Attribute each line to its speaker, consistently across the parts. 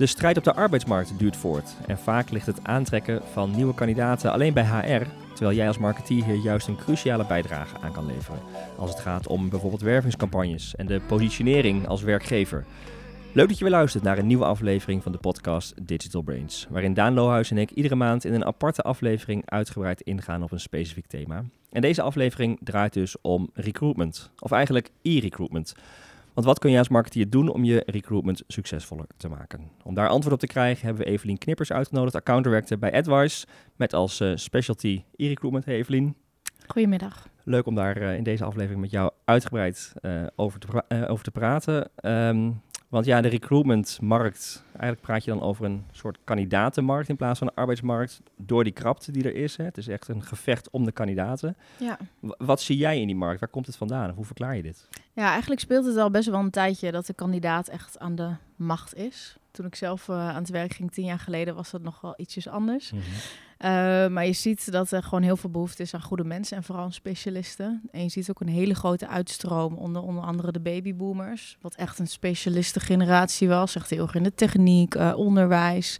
Speaker 1: De strijd op de arbeidsmarkt duurt voort en vaak ligt het aantrekken van nieuwe kandidaten alleen bij HR, terwijl jij als marketeer hier juist een cruciale bijdrage aan kan leveren. Als het gaat om bijvoorbeeld wervingscampagnes en de positionering als werkgever. Leuk dat je weer luistert naar een nieuwe aflevering van de podcast Digital Brains, waarin Daan Lohuis en ik iedere maand in een aparte aflevering uitgebreid ingaan op een specifiek thema. En deze aflevering draait dus om recruitment, of eigenlijk e-recruitment. Want wat kun je als marketeer doen om je recruitment succesvoller te maken? Om daar antwoord op te krijgen hebben we Evelien Knippers uitgenodigd, account director bij AdWise, met als uh, specialty e-recruitment. Hey Evelien.
Speaker 2: Goedemiddag.
Speaker 1: Leuk om daar uh, in deze aflevering met jou uitgebreid uh, over, te over te praten. Um, want ja, de recruitmentmarkt, eigenlijk praat je dan over een soort kandidatenmarkt in plaats van een arbeidsmarkt, door die krapte die er is. Hè. Het is echt een gevecht om de kandidaten.
Speaker 2: Ja.
Speaker 1: wat zie jij in die markt? Waar komt het vandaan? Hoe verklaar je dit?
Speaker 2: Ja, eigenlijk speelt het al best wel een tijdje dat de kandidaat echt aan de macht is. Toen ik zelf uh, aan het werk ging, tien jaar geleden, was dat nog wel ietsjes anders. Mm -hmm. Uh, maar je ziet dat er gewoon heel veel behoefte is aan goede mensen en vooral specialisten. En je ziet ook een hele grote uitstroom onder onder andere de babyboomers. Wat echt een specialistengeneratie was. Echt heel erg in de techniek, uh, onderwijs.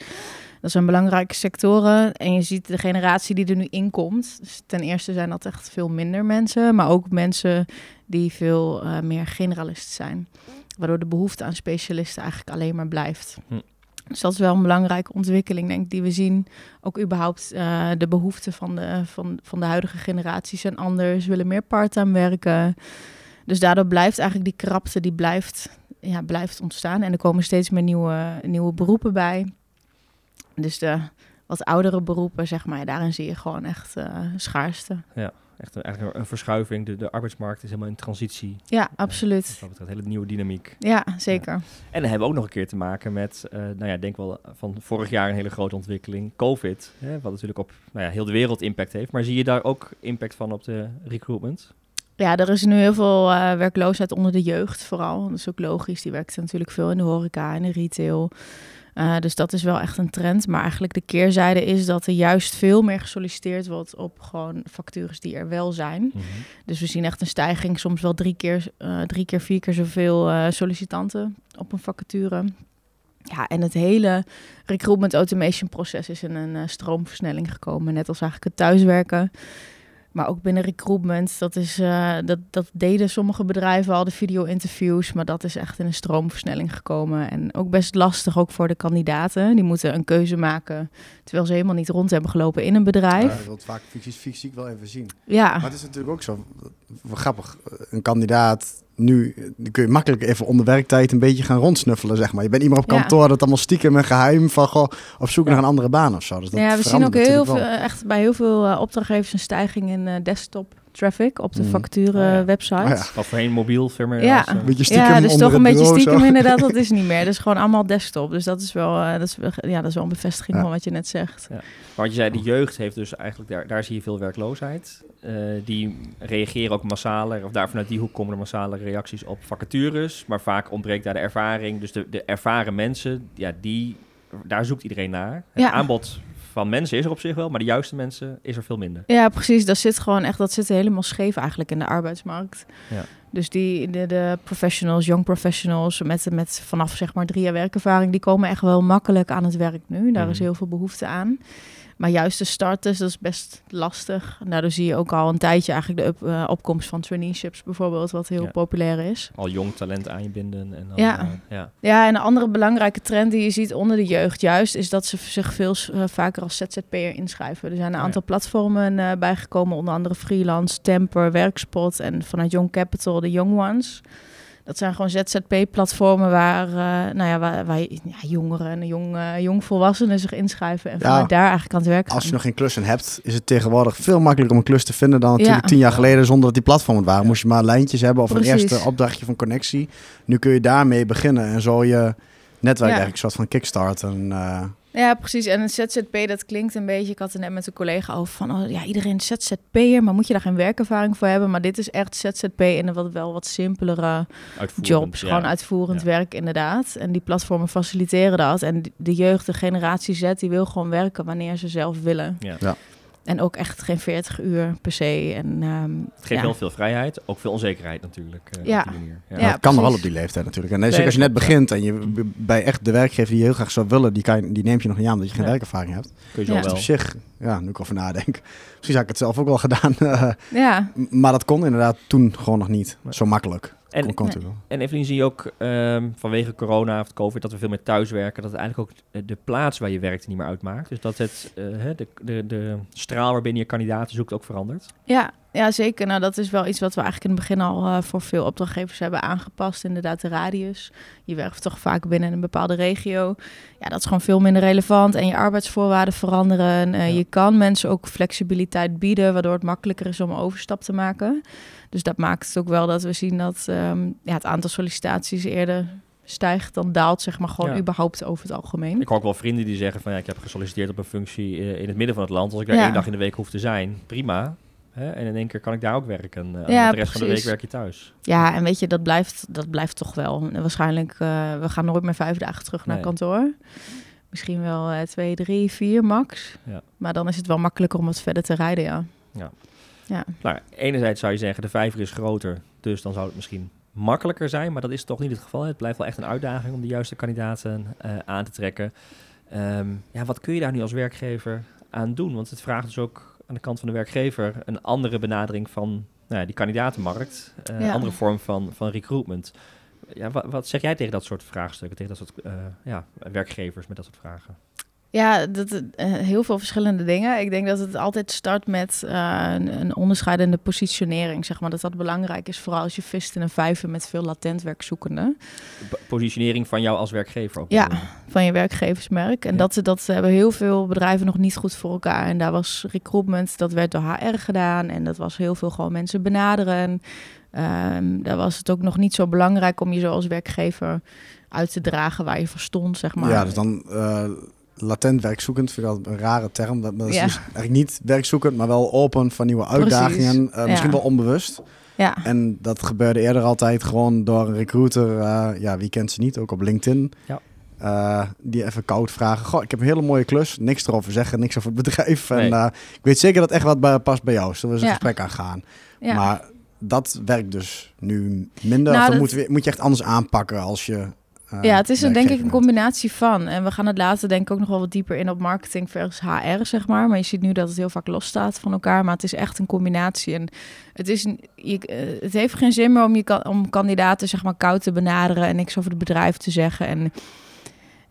Speaker 2: Dat zijn belangrijke sectoren. En je ziet de generatie die er nu in komt. Dus ten eerste zijn dat echt veel minder mensen. Maar ook mensen die veel uh, meer generalist zijn. Waardoor de behoefte aan specialisten eigenlijk alleen maar blijft. Hm. Dus dat is wel een belangrijke ontwikkeling, denk ik, die we zien. Ook überhaupt uh, de behoeften van de, van, van de huidige generaties zijn anders. willen meer parttime werken. Dus daardoor blijft eigenlijk die krapte, die blijft, ja, blijft ontstaan. En er komen steeds meer nieuwe, nieuwe beroepen bij. Dus de wat oudere beroepen, zeg maar, daarin zie je gewoon echt uh, schaarste.
Speaker 1: Ja, echt een, eigenlijk een verschuiving. De, de arbeidsmarkt is helemaal in transitie.
Speaker 2: Ja, absoluut.
Speaker 1: Uh, dat betreft hele nieuwe dynamiek.
Speaker 2: Ja, zeker. Ja.
Speaker 1: En dan hebben we ook nog een keer te maken met, uh, nou ja, denk wel van vorig jaar een hele grote ontwikkeling. COVID, hè, wat natuurlijk op nou ja, heel de wereld impact heeft. Maar zie je daar ook impact van op de recruitment?
Speaker 2: Ja, er is nu heel veel uh, werkloosheid onder de jeugd vooral. Dat is ook logisch. Die werkt natuurlijk veel in de horeca en de retail. Uh, dus dat is wel echt een trend. Maar eigenlijk de keerzijde is dat er juist veel meer gesolliciteerd wordt op gewoon vacatures die er wel zijn. Mm -hmm. Dus we zien echt een stijging, soms wel drie keer, uh, drie keer vier keer zoveel uh, sollicitanten op een vacature. Ja, en het hele recruitment automation proces is in een stroomversnelling gekomen. Net als eigenlijk het thuiswerken. Maar ook binnen recruitment, dat, is, uh, dat, dat deden sommige bedrijven al, de video-interviews. Maar dat is echt in een stroomversnelling gekomen. En ook best lastig, ook voor de kandidaten. Die moeten een keuze maken, terwijl ze helemaal niet rond hebben gelopen in een bedrijf.
Speaker 3: Ja, je wilt vaak fysiek, fysiek wel even zien.
Speaker 2: Ja.
Speaker 3: Maar het is natuurlijk ook zo, grappig, een kandidaat nu kun je makkelijk even onder werktijd een beetje gaan rondsnuffelen, zeg maar. Je bent iemand op kantoor, ja. dat allemaal stiekem en geheim van goh, op zoek naar een andere baan of zo. Dus dat
Speaker 2: ja, we zien ook heel veel, echt bij heel veel uh, opdrachtgevers een stijging in desktop traffic op de facture
Speaker 1: oh ja.
Speaker 2: websites.
Speaker 1: Oh ja. Of voorheen mobiel firmware.
Speaker 2: Ja,
Speaker 3: een beetje stiekem
Speaker 2: ja dus toch een beetje stiekem
Speaker 3: zo.
Speaker 2: inderdaad, dat is niet meer. Dus gewoon allemaal desktop. Dus dat is wel, uh, dat is, ja, dat is wel een bevestiging
Speaker 3: Ja.
Speaker 2: van wat je net zegt.
Speaker 1: Ja. Maar wat je zei, de jeugd heeft dus eigenlijk, daar, daar zie je veel werkloosheid. Eh, die reageren ook massaler, of daar vanuit die hoek komen er massale reacties op vacatures. Maar vaak ontbreekt daar de ervaring. Dus de, de ervaren mensen, ja, die, daar zoekt iedereen naar. Het
Speaker 2: Ja.
Speaker 1: aanbod van mensen is er op zich wel, maar de juiste mensen is er veel minder.
Speaker 2: Ja, precies. Dat zit gewoon echt, dat zit helemaal scheef eigenlijk in de arbeidsmarkt.
Speaker 1: Ja.
Speaker 2: Dus die, de, de professionals, young professionals, met, met vanaf zeg maar drie jaar werkervaring, die komen echt wel makkelijk aan het werk nu. Daar is
Speaker 1: Mhm.
Speaker 2: heel veel behoefte aan. Maar juist de starters, dat is best lastig. Nou, Daardoor zie je ook al een tijdje eigenlijk de eh, opkomst van traineeships bijvoorbeeld, wat heel
Speaker 1: Ja.
Speaker 2: populair is.
Speaker 1: Al jong talent aan je binden. En dan,
Speaker 2: Ja.
Speaker 1: eh, ja.
Speaker 2: Ja, en een andere belangrijke trend die je ziet onder de jeugd juist, is dat ze zich veel eh, vaker als ZZP'er inschrijven. Er zijn een
Speaker 1: Oh ja.
Speaker 2: aantal platformen bijgekomen, onder andere Freelance, Temper, Werkspot en vanuit Young Capital de Young Ones. Dat zijn gewoon ZZP-platformen waar, eh, nou ja, waar, waar ja, jongeren en jong, eh, jongvolwassenen zich inschrijven en
Speaker 3: Ja.
Speaker 2: vanuit daar eigenlijk aan het werk gaan.
Speaker 3: Als je nog geen klussen hebt, is het tegenwoordig veel makkelijker om een klus te vinden dan natuurlijk tien jaar geleden zonder dat die platformen waren. Moest je maar lijntjes hebben of een eerste opdrachtje van connectie. Nu kun je daarmee beginnen en zo je netwerk eigenlijk een soort van kickstart. En, eh,
Speaker 2: Ja, precies. En een ZZP, dat klinkt een beetje... Ik had het net met een collega over van... Oh, ja, iedereen is ZZP'er, maar moet je daar geen werkervaring voor hebben? Maar dit is echt ZZP in een wat, wel wat simpelere
Speaker 1: Uitvoerend,
Speaker 2: jobs.
Speaker 1: ja.
Speaker 2: Gewoon uitvoerend
Speaker 1: Ja.
Speaker 2: werk, inderdaad. En die platformen faciliteren dat. En de- de jeugd, de generatie Z, die wil gewoon werken wanneer ze zelf willen.
Speaker 1: Ja.
Speaker 3: Ja.
Speaker 2: En ook echt geen 40 uur per se. En, ehm,
Speaker 1: het geeft
Speaker 2: ja.
Speaker 1: wel veel vrijheid, ook veel onzekerheid natuurlijk. uh,
Speaker 2: Ja.
Speaker 1: Op die manier. Ja.
Speaker 2: Ja.
Speaker 3: dat kan er wel op die leeftijd natuurlijk. En nee, zeker als je net begint en je bij echt de werkgever die je heel graag zou willen, die, kan je, die neemt je nog niet aan omdat je geen
Speaker 1: Ja.
Speaker 3: werkervaring hebt.
Speaker 1: Kun je wel.
Speaker 3: Op zich, ja, nu ik over nadenk. Misschien zou ik het zelf ook wel gedaan. eh,
Speaker 2: Ja,
Speaker 3: maar dat kon inderdaad toen gewoon nog niet zo makkelijk.
Speaker 1: En-. En Evelien, zie je ook ehm, vanwege corona of COVID dat we veel meer thuiswerken, dat het eigenlijk ook eh, de plaats waar je werkt niet meer uitmaakt. Dus dat het, eh, hè, de, de, de straal waarbinnen je kandidaten zoekt ook verandert.
Speaker 2: ja, ja, zeker. Nou, dat is wel iets wat we eigenlijk in het begin al eh, voor veel opdrachtgevers hebben aangepast. Inderdaad, de radius. Je werkt toch vaak binnen een bepaalde regio. Ja, dat is gewoon veel minder relevant. En je arbeidsvoorwaarden veranderen. Eh,
Speaker 1: Ja.
Speaker 2: Je kan mensen ook flexibiliteit bieden, waardoor het makkelijker is om een overstap te maken. Dus dat maakt het ook wel dat we zien dat ehm, ja, het aantal sollicitaties eerder stijgt dan daalt, zeg maar, gewoon
Speaker 1: Ja.
Speaker 2: überhaupt over het algemeen.
Speaker 1: Ik hoor ook wel vrienden die zeggen van ja, ik heb gesolliciteerd op een functie eh, in het midden van het land. Als ik daar
Speaker 2: Ja.
Speaker 1: één dag in de week hoef te zijn, prima. Hè? En in één keer kan ik daar ook werken. Eh,
Speaker 2: Ja,
Speaker 1: de rest van de week werk je thuis.
Speaker 2: Ja, en weet je, dat blijft, dat blijft toch wel. En waarschijnlijk, eh, we gaan nooit meer vijf dagen terug naar
Speaker 1: Nee.
Speaker 2: kantoor. Misschien wel eh, twee, drie, vier max.
Speaker 1: Ja.
Speaker 2: Maar dan is het wel makkelijker om wat verder te rijden, ja.
Speaker 1: Ja.
Speaker 2: Ja,
Speaker 1: Nou, enerzijds zou je zeggen, de vijver is groter, dus dan zou het misschien makkelijker zijn, maar dat is toch niet het geval. Het blijft wel echt een uitdaging om de juiste kandidaten aan te trekken. Ehm, ja, wat kun je daar nu als werkgever aan doen? Want het vraagt dus ook aan de kant van de werkgever een andere benadering van nou ja, die kandidatenmarkt, eh, een
Speaker 2: Ja.
Speaker 1: andere vorm van, van recruitment. Ja, wat, wat zeg jij tegen dat soort vraagstukken, tegen dat soort eh, ja, werkgevers met dat soort vragen?
Speaker 2: Ja dat, eh, heel veel verschillende dingen. Ik denk dat het altijd start met eh, een, een onderscheidende positionering, zeg maar. Dat dat belangrijk is, vooral als je vist in een vijver met veel latent werkzoekenden.
Speaker 1: Positionering van jou als werkgever ook.
Speaker 2: Ja. van je werkgeversmerk. En
Speaker 1: Ja.
Speaker 2: dat, dat hebben heel veel bedrijven nog niet goed voor elkaar. En daar was recruitment, dat werd door HR gedaan. En dat was heel veel gewoon mensen benaderen. Ehm, daar was het ook nog niet zo belangrijk om je zo als werkgever uit te dragen waar je voor stond, zeg maar.
Speaker 3: Ja, dus dan eh, latent werkzoekend vind ik altijd een rare term. Dat, dat is
Speaker 2: Ja.
Speaker 3: dus eigenlijk niet werkzoekend, maar wel open van nieuwe uitdagingen. Eh, misschien
Speaker 2: Ja.
Speaker 3: wel onbewust.
Speaker 2: ja.
Speaker 3: En dat gebeurde eerder altijd gewoon door een recruiter. eh, ja, wie kent ze niet? Ook op LinkedIn.
Speaker 1: Ja.
Speaker 3: Eh, die even koud vragen. Goh, ik heb een hele mooie klus. Niks erover zeggen, niks over het bedrijf.
Speaker 1: Nee.
Speaker 3: En eh, ik weet zeker dat echt wat bij, past bij jou. Zullen we eens een gesprek aangaan?
Speaker 2: ja.
Speaker 3: Maar dat werkt dus nu minder.
Speaker 2: Nou,
Speaker 3: of dan
Speaker 2: dat-
Speaker 3: moet, we- moet je echt anders aanpakken als je. Eh,
Speaker 2: ja, het is een, denk ik een combinatie van. En we gaan het later denk ik ook nog wel wat dieper in op marketing versus HR, zeg maar. Maar je ziet nu dat het heel vaak losstaat van elkaar. Maar het is echt een combinatie. En het, is een, je, eh, het heeft geen zin meer om, je, om kandidaten zeg maar koud te benaderen en niks over het bedrijf te zeggen. En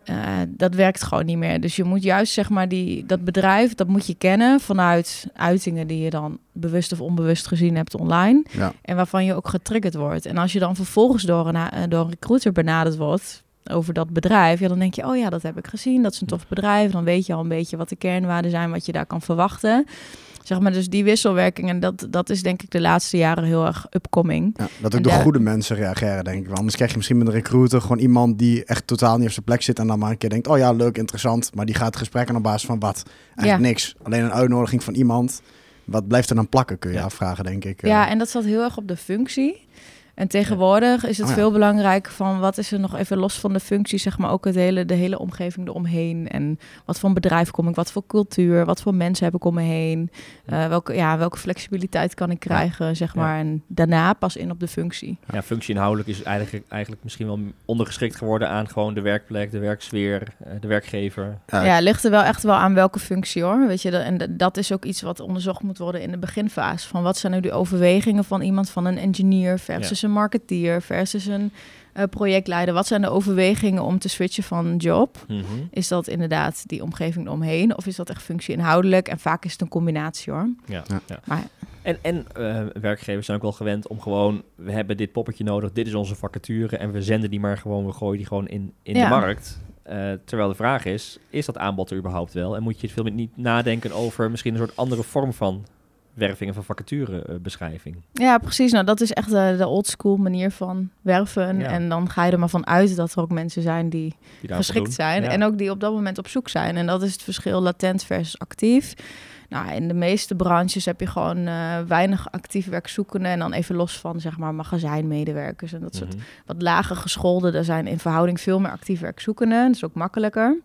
Speaker 2: eh, dat werkt gewoon niet meer. Dus je moet juist zeg maar die, dat bedrijf, dat moet je kennen vanuit uitingen die je dan bewust of onbewust gezien hebt online.
Speaker 3: Ja.
Speaker 2: En waarvan je ook getriggerd wordt. En als je dan vervolgens door een, eh, door een recruiter benaderd wordt over dat bedrijf, ja, dan denk je, oh ja, dat heb ik gezien. Dat is een tof bedrijf. Dan weet je al een beetje wat de kernwaarden zijn, wat je daar kan verwachten. Zeg maar, dus die wisselwerking, en dat, dat is denk ik de laatste jaren heel erg upcoming.
Speaker 3: Ja, dat ook de
Speaker 2: daar-
Speaker 3: goede mensen reageren, denk ik wel. Anders krijg je misschien met een recruiter gewoon iemand die echt totaal niet op zijn plek zit. En dan maar een keer denkt, oh ja, leuk, interessant. Maar die gaat het gesprek aan op basis van wat? Eigenlijk
Speaker 2: Ja.
Speaker 3: niks. Alleen een uitnodiging van iemand. Wat blijft er dan plakken, kun je
Speaker 1: Ja.
Speaker 3: afvragen, denk ik.
Speaker 2: Ja,
Speaker 3: Eh,
Speaker 2: en dat zat heel erg op de functie. En tegenwoordig is het
Speaker 3: Oh ja.
Speaker 2: veel belangrijker van wat is er nog even los van de functie, zeg maar ook het hele, de hele omgeving eromheen. En wat voor bedrijf kom ik, wat voor cultuur, wat voor mensen heb ik om me heen. Eh, welke, ja, welke flexibiliteit kan ik krijgen, zeg
Speaker 1: Ja.
Speaker 2: maar. En daarna pas in op de functie.
Speaker 1: Ja, functie-inhoudelijk is eigenlijk, eigenlijk misschien wel ondergeschikt geworden aan gewoon de werkplek, de werksfeer, eh, de werkgever.
Speaker 3: Ja,
Speaker 2: Ja, het ligt er wel echt wel aan welke functie hoor. Weet je, dat- en dat is ook iets wat onderzocht moet worden in de beginfase. Van wat zijn nu de overwegingen van iemand van een engineer versus een marketeer versus een eh, projectleider. Wat zijn de overwegingen om te switchen van job?
Speaker 1: Mhm.
Speaker 2: Is dat inderdaad die omgeving eromheen of is dat echt functie inhoudelijk? En vaak is het een combinatie hoor.
Speaker 1: Ja,
Speaker 3: Ja.
Speaker 1: ja.
Speaker 2: Maar
Speaker 1: En, en eh, werkgevers zijn ook wel gewend om gewoon, we hebben dit poppetje nodig, dit is onze vacature en we zenden die maar gewoon, we gooien die gewoon in, in
Speaker 2: Ja.
Speaker 1: de markt. Eh, terwijl de vraag is, is dat aanbod er überhaupt wel? En moet je veel meer niet nadenken over misschien een soort andere vorm van werving of van vacaturebeschrijving?
Speaker 2: ja, precies. Nou, dat is echt de, de old school manier van werven.
Speaker 1: Ja.
Speaker 2: En dan ga je er maar van uit dat er ook mensen zijn die
Speaker 1: die
Speaker 2: geschikt zijn.
Speaker 1: Ja.
Speaker 2: En ook die op dat moment op zoek zijn. En dat is het verschil latent versus actief. Nou, in de meeste branches heb je gewoon eh, weinig actief werkzoekenden. En dan even los van, zeg maar, magazijnmedewerkers en dat soort
Speaker 1: Mhm.
Speaker 2: wat lager gescholden. Er zijn in verhouding veel meer actief werkzoekenden. Dat is ook makkelijker.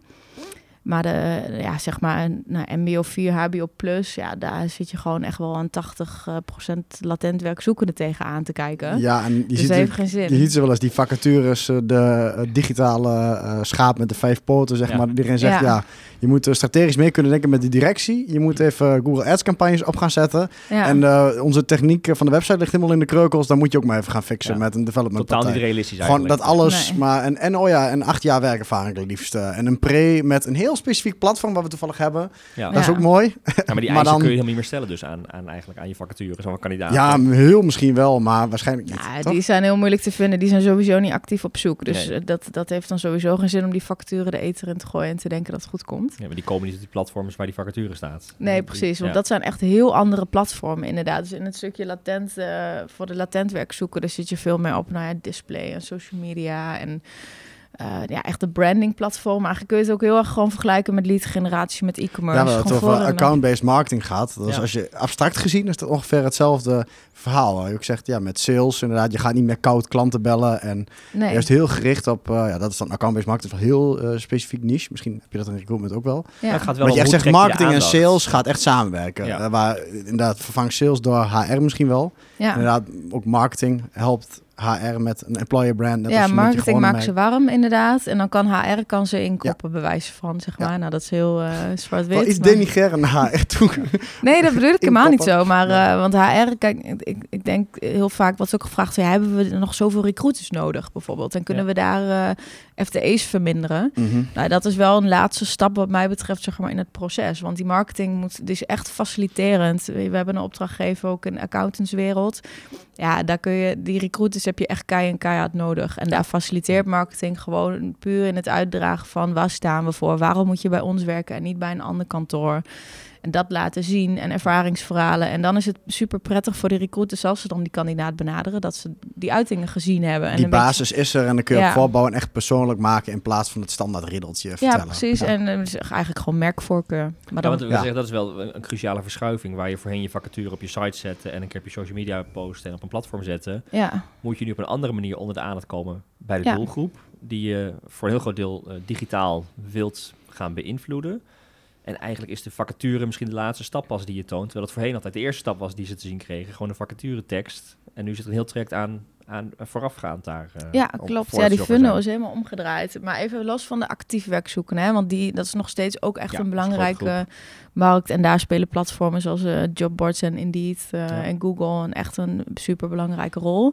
Speaker 2: Maar de, ja, zeg maar, nou, MBO 4, HBO Plus, ja, daar zit je gewoon echt wel een 80% latent werkzoekende tegenaan te kijken.
Speaker 3: Ja, en je
Speaker 2: dus
Speaker 3: ziet,
Speaker 2: heeft geen zin.
Speaker 3: je ziet ze wel eens die vacatures, eh, de eh, digitale eh, schaap met de vijf poten, zeg
Speaker 1: Ja.
Speaker 3: maar. Iedereen zegt,
Speaker 2: Ja.
Speaker 3: ja. je moet eh, strategisch mee kunnen denken met de directie. Je moet even Google Ads campagnes op gaan zetten.
Speaker 2: ja.
Speaker 3: En eh, onze techniek eh, van de website ligt helemaal in de kreukels. Dan moet je ook maar even gaan fixen
Speaker 1: Ja.
Speaker 3: met een development
Speaker 1: Totaal niet realistisch
Speaker 3: Gewoon
Speaker 1: eigenlijk.
Speaker 3: dat alles,
Speaker 2: Nee.
Speaker 3: maar en, en oh ja, en acht jaar werkervaring het liefst. eh, en een pre met een heel specifiek platform wat we toevallig hebben.
Speaker 1: Ja.
Speaker 3: Dat is ook mooi.
Speaker 1: Ja, maar die
Speaker 3: Maar
Speaker 1: eisen
Speaker 3: dan-
Speaker 1: kun je helemaal niet meer stellen dus aan, aan, eigenlijk aan je vacatures, aan kandidaten.
Speaker 3: Ja, heel misschien wel, maar waarschijnlijk niet.
Speaker 2: Ja,
Speaker 3: toch?
Speaker 2: die zijn heel moeilijk te vinden. Die zijn sowieso niet actief op zoek. Dus
Speaker 1: Nee.
Speaker 2: eh, dat, dat heeft dan sowieso geen zin om die facturen de eter in te gooien en te denken dat het goed komt.
Speaker 1: Ja, maar die komen niet op die platforms waar die vacature staat.
Speaker 2: Nee, precies. Want
Speaker 1: ja.
Speaker 2: dat zijn echt heel andere platformen inderdaad. Dus in het stukje latent, eh, voor de latent werk zoeken, daar zit je veel meer op nou ja, display en social media en eh, ja, echt de branding platform. Eigenlijk kun je het ook heel erg gewoon vergelijken met lead generatie, met e-commerce.
Speaker 3: Ja, het
Speaker 2: Gewoon
Speaker 3: over
Speaker 2: een-
Speaker 3: account-based marketing gaat. Dat is
Speaker 1: Ja.
Speaker 3: als je abstract gezien is dat ongeveer hetzelfde verhaal. Je ook zegt, ja, met sales inderdaad, je gaat niet meer koud klanten bellen en
Speaker 2: Nee.
Speaker 3: juist heel gericht op, eh, ja, dat is dan account-based marketing, is wel heel eh, specifiek niche. Misschien heb je dat in recruitment ook wel.
Speaker 2: ja.
Speaker 1: het gaat wel
Speaker 3: Maar je echt zegt, marketing en sales gaat echt samenwerken.
Speaker 1: Ja.
Speaker 3: Waar inderdaad vervangt sales door HR misschien wel.
Speaker 2: ja.
Speaker 3: Inderdaad, ook marketing helpt HR met een employer brand. net
Speaker 2: ja, marketing maakt ze warm inderdaad. En dan kan HR kan ze inkoppen, bewijzen van, zeg
Speaker 3: Ja.
Speaker 2: maar. Nou, dat is heel
Speaker 3: Wel
Speaker 2: zwart-wit.
Speaker 3: iets
Speaker 2: maar-
Speaker 3: denigrerend naar HR toe.
Speaker 2: Nee, dat bedoel ik helemaal niet zo. Maar
Speaker 3: Ja.
Speaker 2: eh, want HR, kijk, ik, ik denk heel vaak, wat ze ook gevraagd wordt, hebben we nog zoveel recruiters nodig bijvoorbeeld? En kunnen
Speaker 1: Ja.
Speaker 2: we daar eh, FTE's verminderen?
Speaker 3: Mhm.
Speaker 2: Nou, dat is wel een laatste stap wat mij betreft, zeg maar, in het proces. Want die marketing moet, is echt faciliterend. We hebben een opdrachtgever ook in accountantswereld. Ja, daar kun je, die recruiters heb je echt kei en keihard nodig. En daar faciliteert marketing gewoon puur in het uitdragen van waar staan we voor? Waarom moet je bij ons werken en niet bij een ander kantoor? En dat laten zien en ervaringsverhalen. En dan is het super prettig voor de recruiters als ze dan die kandidaat benaderen, dat ze die uitingen gezien hebben. En
Speaker 3: Die
Speaker 2: beetje-
Speaker 3: basis is er en dan kun je
Speaker 2: Ja.
Speaker 3: op voorbouwen en echt persoonlijk maken in plaats van het standaard riddeltje
Speaker 2: Ja,
Speaker 3: vertellen.
Speaker 2: precies.
Speaker 3: Ja.
Speaker 2: En eh, dus eigenlijk gewoon merkvoorkeur. Maar
Speaker 1: Ja,
Speaker 2: dan,
Speaker 1: want we
Speaker 3: Ja.
Speaker 1: zeggen, dat is wel een, cruciale verschuiving. Waar je voorheen je vacature op je site zette en een keer op je social media posten en op een platform zetten.
Speaker 2: ja.
Speaker 1: Moet je nu op een andere manier onder de aandacht komen bij de
Speaker 2: Ja.
Speaker 1: doelgroep. Die je voor een heel groot deel eh, digitaal wilt gaan beïnvloeden. En eigenlijk is de vacature misschien de laatste stap pas die je toont. Terwijl het voorheen altijd de eerste stap was die ze te zien kregen. Gewoon een vacaturetekst. En nu zit er een heel traject aan, aan voorafgaand daar. eh,
Speaker 2: Ja, klopt. Ja, die funnel
Speaker 1: zijn.
Speaker 2: is helemaal omgedraaid. Maar even los van de actief werkzoeken, hè, want die, dat is nog steeds ook echt
Speaker 1: Ja,
Speaker 2: een belangrijke markt. En daar spelen platformen zoals eh, Jobboards en Indeed eh,
Speaker 1: Ja.
Speaker 2: en Google een echt een super belangrijke rol.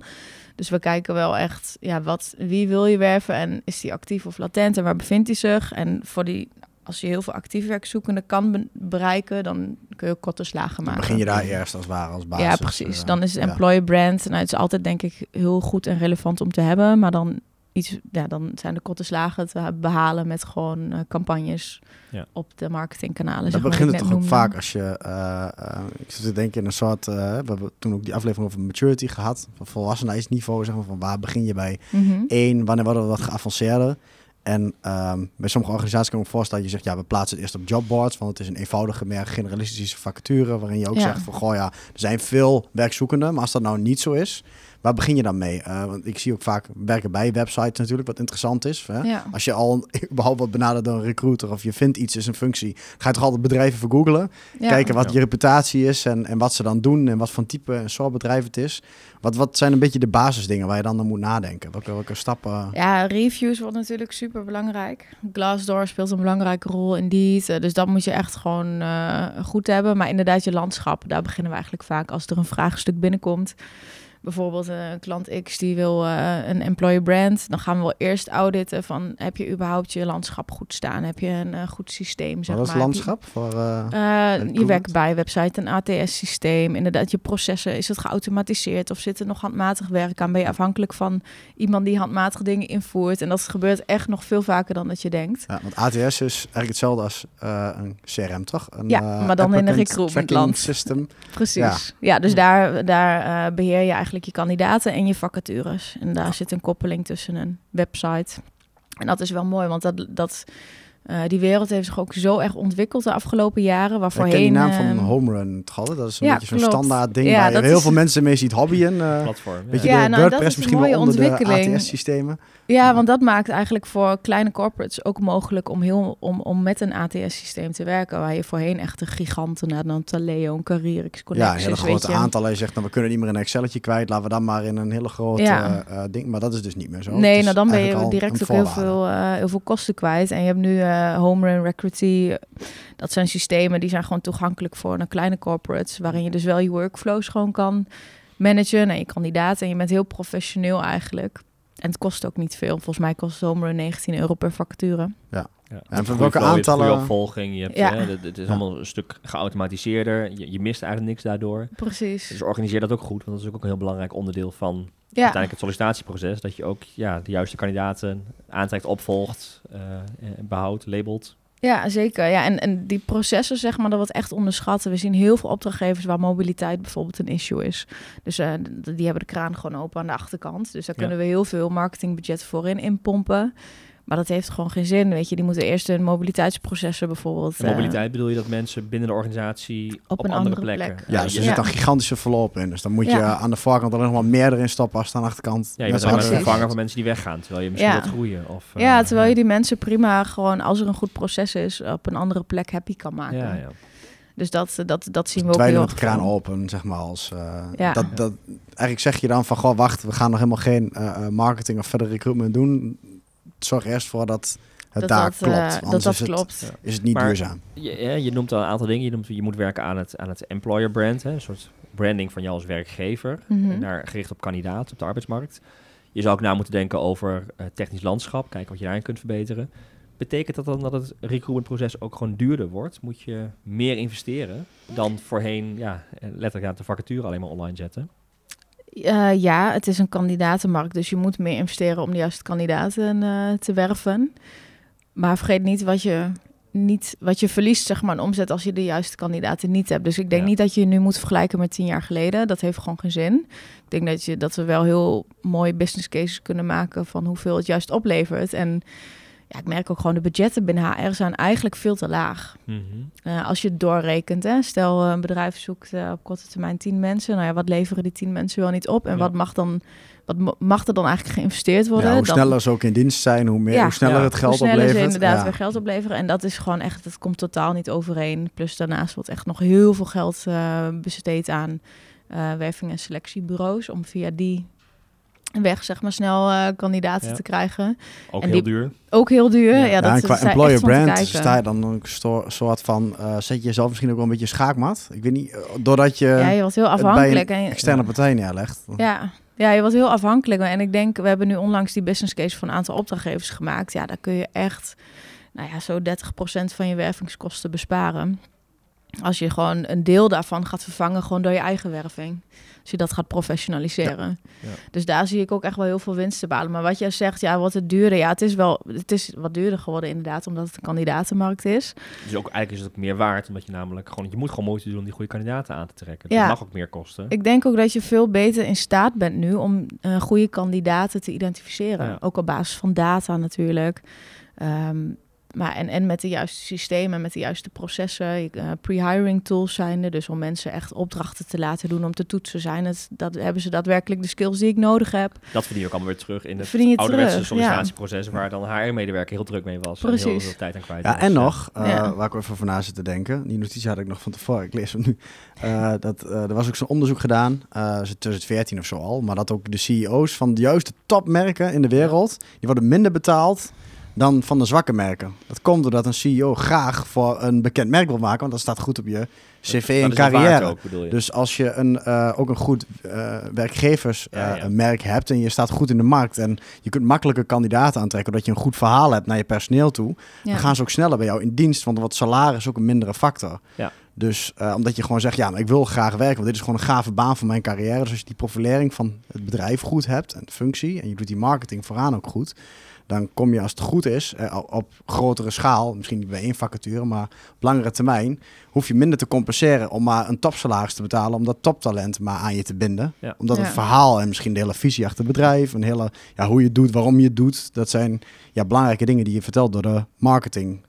Speaker 2: Dus we kijken wel echt, ja, wat, wie wil je werven en is die actief of latent en waar bevindt hij zich? En voor die, als je heel veel actief werkzoekenden kan be- bereiken, dan kun je ook korte slagen
Speaker 3: Dan
Speaker 2: maken.
Speaker 3: begin je daar eerst als het ware als basis.
Speaker 2: Ja, precies.
Speaker 3: eh,
Speaker 2: Dan is het
Speaker 3: ja.
Speaker 2: employer brand. Nou, het is altijd denk ik heel goed en relevant om te hebben. Maar dan, iets, ja, dan zijn de korte slagen te behalen met gewoon eh, campagnes
Speaker 1: Ja.
Speaker 2: op de marketingkanalen.
Speaker 3: Dan
Speaker 2: zeg maar,
Speaker 3: begint het toch ook vaak als je... eh, ik zit te denken in een soort... eh, we hebben toen ook die aflevering over maturity gehad. Van volwassenheidsniveau, zeg maar. Van waar begin je bij
Speaker 2: Mhm.
Speaker 3: één? Wanneer worden we wat geavanceerder? En ehm, bij sommige organisaties kan ik me voorstellen dat je zegt... Ja, we plaatsen het eerst op jobboards. Want het is een eenvoudige, meer generalistische vacature. Waarin je ook
Speaker 2: Ja.
Speaker 3: zegt van... Goh ja, er zijn veel werkzoekenden. Maar als dat nou niet zo is... Waar begin je dan mee? Eh, want ik zie ook vaak werken bij websites natuurlijk, wat interessant is. Hè?
Speaker 2: Ja.
Speaker 3: Als je al überhaupt wordt benaderd door een recruiter of je vindt iets is een functie, ga je toch altijd bedrijven vergoogelen.
Speaker 2: Ja.
Speaker 3: Kijken wat
Speaker 1: Ja.
Speaker 3: je reputatie is en, en wat ze dan doen en wat voor type en soort bedrijf het is. Wat, wat zijn een beetje de basisdingen waar je dan aan moet nadenken? Welke, welke stappen?
Speaker 2: Ja, reviews wordt natuurlijk super belangrijk. Glassdoor speelt een belangrijke rol in die. Dus dat moet je echt gewoon eh, goed hebben. Maar inderdaad, je landschap, daar beginnen we eigenlijk vaak als er een vraagstuk binnenkomt. Bijvoorbeeld eh, een klant X die wil eh, een employer brand. Dan gaan we wel eerst auditen van heb je überhaupt je landschap goed staan? Heb je een eh, goed systeem? Zeg
Speaker 3: wat is
Speaker 2: maar.
Speaker 3: Landschap? Voor,
Speaker 2: je werkt bij website, een ATS-systeem. Inderdaad, je processen, is het geautomatiseerd of zit er nog handmatig werk aan? Ben je afhankelijk van iemand die handmatig dingen invoert? En dat gebeurt echt nog veel vaker dan dat je denkt.
Speaker 3: ja, want ATS is eigenlijk hetzelfde als een CRM, toch? Een,
Speaker 2: Ja, maar dan in een recruitment land.
Speaker 3: system.
Speaker 2: Precies. Ja, dus daar, daar eh, beheer je eigenlijk je kandidaten en je vacatures. En daar zit een koppeling tussen een website. En dat is wel mooi, want dat, dat Uh, die wereld heeft zich ook zo erg ontwikkeld de afgelopen jaren. Waarvoorheen,
Speaker 3: ik ken die naam van
Speaker 2: uh,
Speaker 3: home run hadden. Dat is een
Speaker 2: ja,
Speaker 3: beetje zo'n standaard ding
Speaker 2: Ja,
Speaker 3: waar
Speaker 2: dat
Speaker 3: heel
Speaker 2: is-
Speaker 3: veel mensen mee ziet hobbyen. Uh,
Speaker 1: platform.
Speaker 3: Weet je,
Speaker 2: Ja,
Speaker 3: de
Speaker 2: nou, dat
Speaker 3: WordPress
Speaker 2: is een
Speaker 3: misschien wel onder de
Speaker 2: ontwikkeling.
Speaker 3: ATS-systemen.
Speaker 2: Ja, want dat maakt eigenlijk voor kleine corporates ook mogelijk om, heel, om, om met een ATS-systeem te werken. Waar je voorheen echt de giganten had, dan Taleo, een Carrierix,
Speaker 3: Ja,
Speaker 2: Connexus,
Speaker 3: een hele grote
Speaker 2: je.
Speaker 3: aantallen. Je zegt, nou, we kunnen niet meer een Excelletje kwijt. Laten we dan maar in een hele grote
Speaker 2: Ja.
Speaker 3: eh, eh, ding. Maar dat is dus niet meer zo.
Speaker 2: Nee, nou dan ben je direct
Speaker 3: een
Speaker 2: ook heel veel, eh, heel veel kosten kwijt. En je hebt nu eh Homerun, Recruity. Dat zijn systemen die zijn gewoon toegankelijk voor een kleine corporates. Waarin je dus wel je workflows gewoon kan managen en je kandidaten. En je bent heel professioneel eigenlijk. En het kost ook niet veel. Volgens mij kost Homerun 19 euro per vacature.
Speaker 1: Ja.
Speaker 3: En voor
Speaker 1: Goede
Speaker 3: welke aantallen-
Speaker 1: opvolging. Je hebt,
Speaker 2: Ja.
Speaker 1: hè, het, het is
Speaker 3: Ja.
Speaker 1: allemaal een stuk geautomatiseerder. Je, je mist eigenlijk niks daardoor.
Speaker 2: Precies.
Speaker 1: Dus organiseer dat ook goed, want dat is ook een heel belangrijk onderdeel van
Speaker 2: Ja,
Speaker 1: uiteindelijk het sollicitatieproces. Dat je ook ja, de juiste kandidaten aantrekt, opvolgt, eh, en behoudt, labelt.
Speaker 2: ja zeker. Ja, en, en die processen, zeg maar, dat wordt echt onderschatten. We zien heel veel opdrachtgevers waar mobiliteit bijvoorbeeld een issue is. Dus eh, die hebben de kraan gewoon open aan de achterkant. Dus daar
Speaker 1: Ja.
Speaker 2: kunnen we heel veel marketingbudget voor in inpompen. Maar dat heeft gewoon geen zin, weet je. Die moeten eerst hun mobiliteitsprocessen bijvoorbeeld...
Speaker 1: En
Speaker 2: eh,
Speaker 1: mobiliteit bedoel je dat mensen binnen de organisatie op,
Speaker 2: een
Speaker 1: andere,
Speaker 2: andere
Speaker 1: plekken...
Speaker 2: plek.
Speaker 3: Ja, dus er
Speaker 2: Ja.
Speaker 3: zit een gigantische verloop in. Dus dan moet je
Speaker 2: Ja.
Speaker 3: aan de voorkant alleen nog maar meer erin stoppen als aan de achterkant.
Speaker 1: Ja, je bent een vervanger van mensen die weggaan, terwijl je misschien
Speaker 2: Ja.
Speaker 1: wilt groeien. Of, eh,
Speaker 2: ja, terwijl je die mensen prima gewoon, als er een goed proces is, op een andere plek happy kan maken.
Speaker 1: Ja, ja.
Speaker 2: Dus dat, dat, dat zien we ook heel erg
Speaker 3: kraan open, zeg maar. Als, eh,
Speaker 2: Ja.
Speaker 3: dat, dat, eigenlijk zeg je dan van, goh, wacht, we gaan nog helemaal geen eh, eh, marketing of verder recruitment doen. Zorg eerst voor dat het
Speaker 2: Dat
Speaker 3: daar
Speaker 2: dat,
Speaker 3: klopt.
Speaker 2: eh,
Speaker 3: Anders
Speaker 2: dat dat
Speaker 3: is, het,
Speaker 2: klopt.
Speaker 3: is het niet
Speaker 1: Maar-
Speaker 3: duurzaam.
Speaker 1: Je, ja, je noemt al een aantal dingen. Je, noemt, je moet werken aan het, aan het employer brand, hè, een soort branding van jou als werkgever. En daar gericht op kandidaat op de arbeidsmarkt. Je zou ook na moeten denken over eh, technisch landschap, kijken wat je daarin kunt verbeteren. Betekent dat dan dat het recruitmentproces ook gewoon duurder wordt? Moet je meer investeren dan voorheen, ja, eh, letterlijk ja, de vacature alleen maar online zetten?
Speaker 2: Eh, ja, het is een kandidatenmarkt, dus je moet meer investeren om de juiste kandidaten eh, te werven. Maar vergeet niet wat je, niet wat je verliest, zeg maar, aan omzet als je de juiste kandidaten niet hebt. Dus ik denk
Speaker 1: Ja.
Speaker 2: niet dat je je nu moet vergelijken met tien jaar geleden. Dat heeft gewoon geen zin. Ik denk dat, je, dat we wel heel mooie business cases kunnen maken van hoeveel het juist oplevert. En ja, ik merk ook gewoon de budgetten binnen HR zijn eigenlijk veel te laag. Eh, als je het doorrekent, hè. stel eh, een bedrijf zoekt eh, op korte termijn 10 mensen. Nou ja, wat leveren die 10 mensen wel niet op? En
Speaker 1: Ja.
Speaker 2: wat, mag dan, wat mag er dan eigenlijk geïnvesteerd worden?
Speaker 3: Ja, hoe
Speaker 2: Dan-
Speaker 3: sneller ze ook in dienst zijn, hoe, meer,
Speaker 2: Ja.
Speaker 3: hoe sneller
Speaker 1: Ja.
Speaker 3: het geld
Speaker 2: hoe sneller ze inderdaad
Speaker 3: Ja.
Speaker 2: weer geld opleveren. En dat is gewoon echt, dat komt totaal niet overeen. Plus daarnaast wordt echt nog heel veel geld eh, besteed aan eh werving- en selectiebureaus. Om via die weg, zeg maar, snel eh, kandidaten
Speaker 1: Ja.
Speaker 2: te krijgen.
Speaker 1: Ook
Speaker 2: En
Speaker 1: heel
Speaker 2: die-
Speaker 1: duur.
Speaker 2: Ook heel duur.
Speaker 1: Ja.
Speaker 2: Ja,
Speaker 3: Ja,
Speaker 2: dat
Speaker 3: en
Speaker 2: is
Speaker 3: qua
Speaker 2: daar
Speaker 3: employer
Speaker 2: echt van te
Speaker 3: brand sta je dan een soort van, eh, zet je jezelf misschien ook wel een beetje schaakmat. Ik weet niet, eh, doordat je
Speaker 2: Ja, je wordt heel afhankelijk.
Speaker 3: een
Speaker 2: en je-
Speaker 3: externe partij neerlegt.
Speaker 2: Ja. ja, je wordt heel afhankelijk. En ik denk, we hebben nu onlangs die business case van een aantal opdrachtgevers gemaakt. Ja, daar kun je echt, nou ja, zo 30% van je wervingskosten besparen. Als je gewoon een deel daarvan gaat vervangen, gewoon door je eigen werving. Als je dat gaat professionaliseren.
Speaker 1: Ja.
Speaker 2: Dus daar zie ik ook echt wel heel veel winst te behalen. Maar wat jij zegt, ja, wordt het duurder? Ja, het is wel, het is wat duurder geworden inderdaad, omdat het een kandidatenmarkt is.
Speaker 1: Dus ook, eigenlijk is het ook meer waard, omdat je namelijk gewoon, je moet gewoon moeite doen om die goede kandidaten aan te trekken.
Speaker 2: Ja.
Speaker 1: Dat mag ook meer kosten.
Speaker 2: Ik denk ook dat je veel beter in staat bent nu om eh, goede kandidaten te identificeren. Ook op basis van data natuurlijk. Ehm, maar en, en met de juiste systemen, met de juiste processen. eh, pre-hiring tools zijn er. Dus om mensen echt opdrachten te laten doen om te toetsen. Zijn het, dat, hebben ze daadwerkelijk de skills die ik nodig heb?
Speaker 1: Dat verdien je ook allemaal weer terug in het ouderwetse sollicitatieproces, waar dan HR-medewerker heel druk mee was. En heel
Speaker 2: Precies.
Speaker 1: veel tijd aan kwijt
Speaker 3: Ja,
Speaker 1: was.
Speaker 3: en nog, eh,
Speaker 2: Ja.
Speaker 3: waar ik even over na zit te denken. Die notitie had ik nog van tevoren, ik lees hem nu. Eh, dat, eh, er was ook zo'n onderzoek gedaan, eh 2014 of zo al. Maar dat ook de CEO's van de juiste topmerken in de wereld, die worden minder betaald dan van de zwakke merken. Dat komt doordat een CEO graag voor een bekend merk wil maken, want dat staat goed op je cv en
Speaker 1: is
Speaker 3: carrière.
Speaker 1: ook.
Speaker 3: Dus als je een, eh, ook een goed eh werkgeversmerk
Speaker 1: Ja, ja.
Speaker 3: merk hebt en je staat goed in de markt en je kunt makkelijke kandidaten aantrekken doordat je een goed verhaal hebt naar je personeel toe,
Speaker 2: Ja.
Speaker 3: dan gaan ze ook sneller bij jou in dienst, want wordt salaris ook een mindere factor.
Speaker 1: Ja.
Speaker 3: Dus eh, omdat je gewoon zegt, ja, maar ik wil graag werken, want dit is gewoon een gave baan voor mijn carrière. Dus als je die profilering van het bedrijf goed hebt en de functie en je doet die marketing vooraan ook goed, dan kom je als het goed is eh, op- op grotere schaal, misschien niet bij één vacature, maar op langere termijn, hoef je minder te compenseren om maar een topsalaris te betalen, om dat toptalent maar aan je te binden.
Speaker 1: Ja.
Speaker 3: Omdat
Speaker 2: Ja.
Speaker 3: het verhaal en misschien de hele visie achter het bedrijf, een hele, ja, hoe je het doet, waarom je het doet, dat zijn ja, belangrijke dingen die je vertelt door de marketing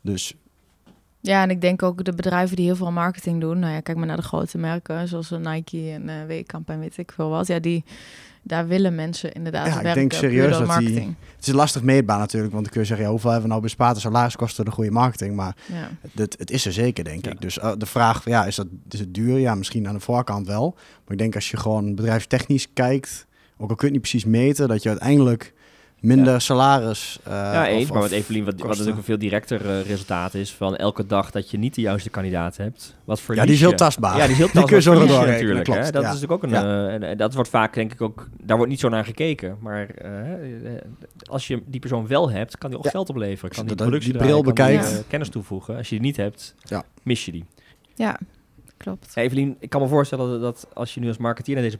Speaker 3: Dus
Speaker 2: Ja, en ik denk ook de bedrijven die heel veel marketing doen. Nou ja, kijk maar naar de grote merken, zoals Nike en eh Weekamp en weet ik veel wat. Ja, die, daar willen mensen inderdaad
Speaker 3: Ja, ik
Speaker 2: werken.
Speaker 3: denk
Speaker 2: puur
Speaker 3: serieus dat die-
Speaker 2: marketing.
Speaker 3: het is lastig meetbaar natuurlijk. Want dan kun je zeggen, ja, hoeveel hebben we nou bespaard? De salariskosten, de goede marketing. Maar
Speaker 2: Ja.
Speaker 3: het, het is er zeker, denk
Speaker 1: Ja.
Speaker 3: ik. Dus eh, de vraag, ja, is, dat, is het duur? Ja, misschien aan de voorkant wel. Maar ik denk als je gewoon bedrijfstechnisch kijkt, ook al kun je het niet precies meten, dat je uiteindelijk minder salaris... eh,
Speaker 1: ja, eens.
Speaker 3: of-
Speaker 1: maar wat Evelien, wat, wat natuurlijk een veel directer eh, resultaat is van elke dag dat je niet de juiste kandidaat hebt. Wat voor
Speaker 3: Ja, die is heel tastbaar.
Speaker 1: Ja, die is heel
Speaker 3: Die
Speaker 1: tastbaar.
Speaker 3: kun je zo doorrekenen,
Speaker 1: natuurlijk.
Speaker 3: klopt,
Speaker 1: Hè? Dat
Speaker 3: ja.
Speaker 1: is natuurlijk ook een. eh, en, en dat wordt vaak, denk ik ook. Daar wordt niet zo naar gekeken. Maar als je die persoon wel hebt, kan die ook
Speaker 3: Ja.
Speaker 1: geld opleveren. Kan die productie
Speaker 3: die
Speaker 1: draaien,
Speaker 3: bril
Speaker 1: die, eh, kennis toevoegen. Als je die niet hebt,
Speaker 3: Ja.
Speaker 1: mis je die.
Speaker 2: ja, klopt.
Speaker 1: Evelien, ik kan me voorstellen dat, als je nu als marketeer naar deze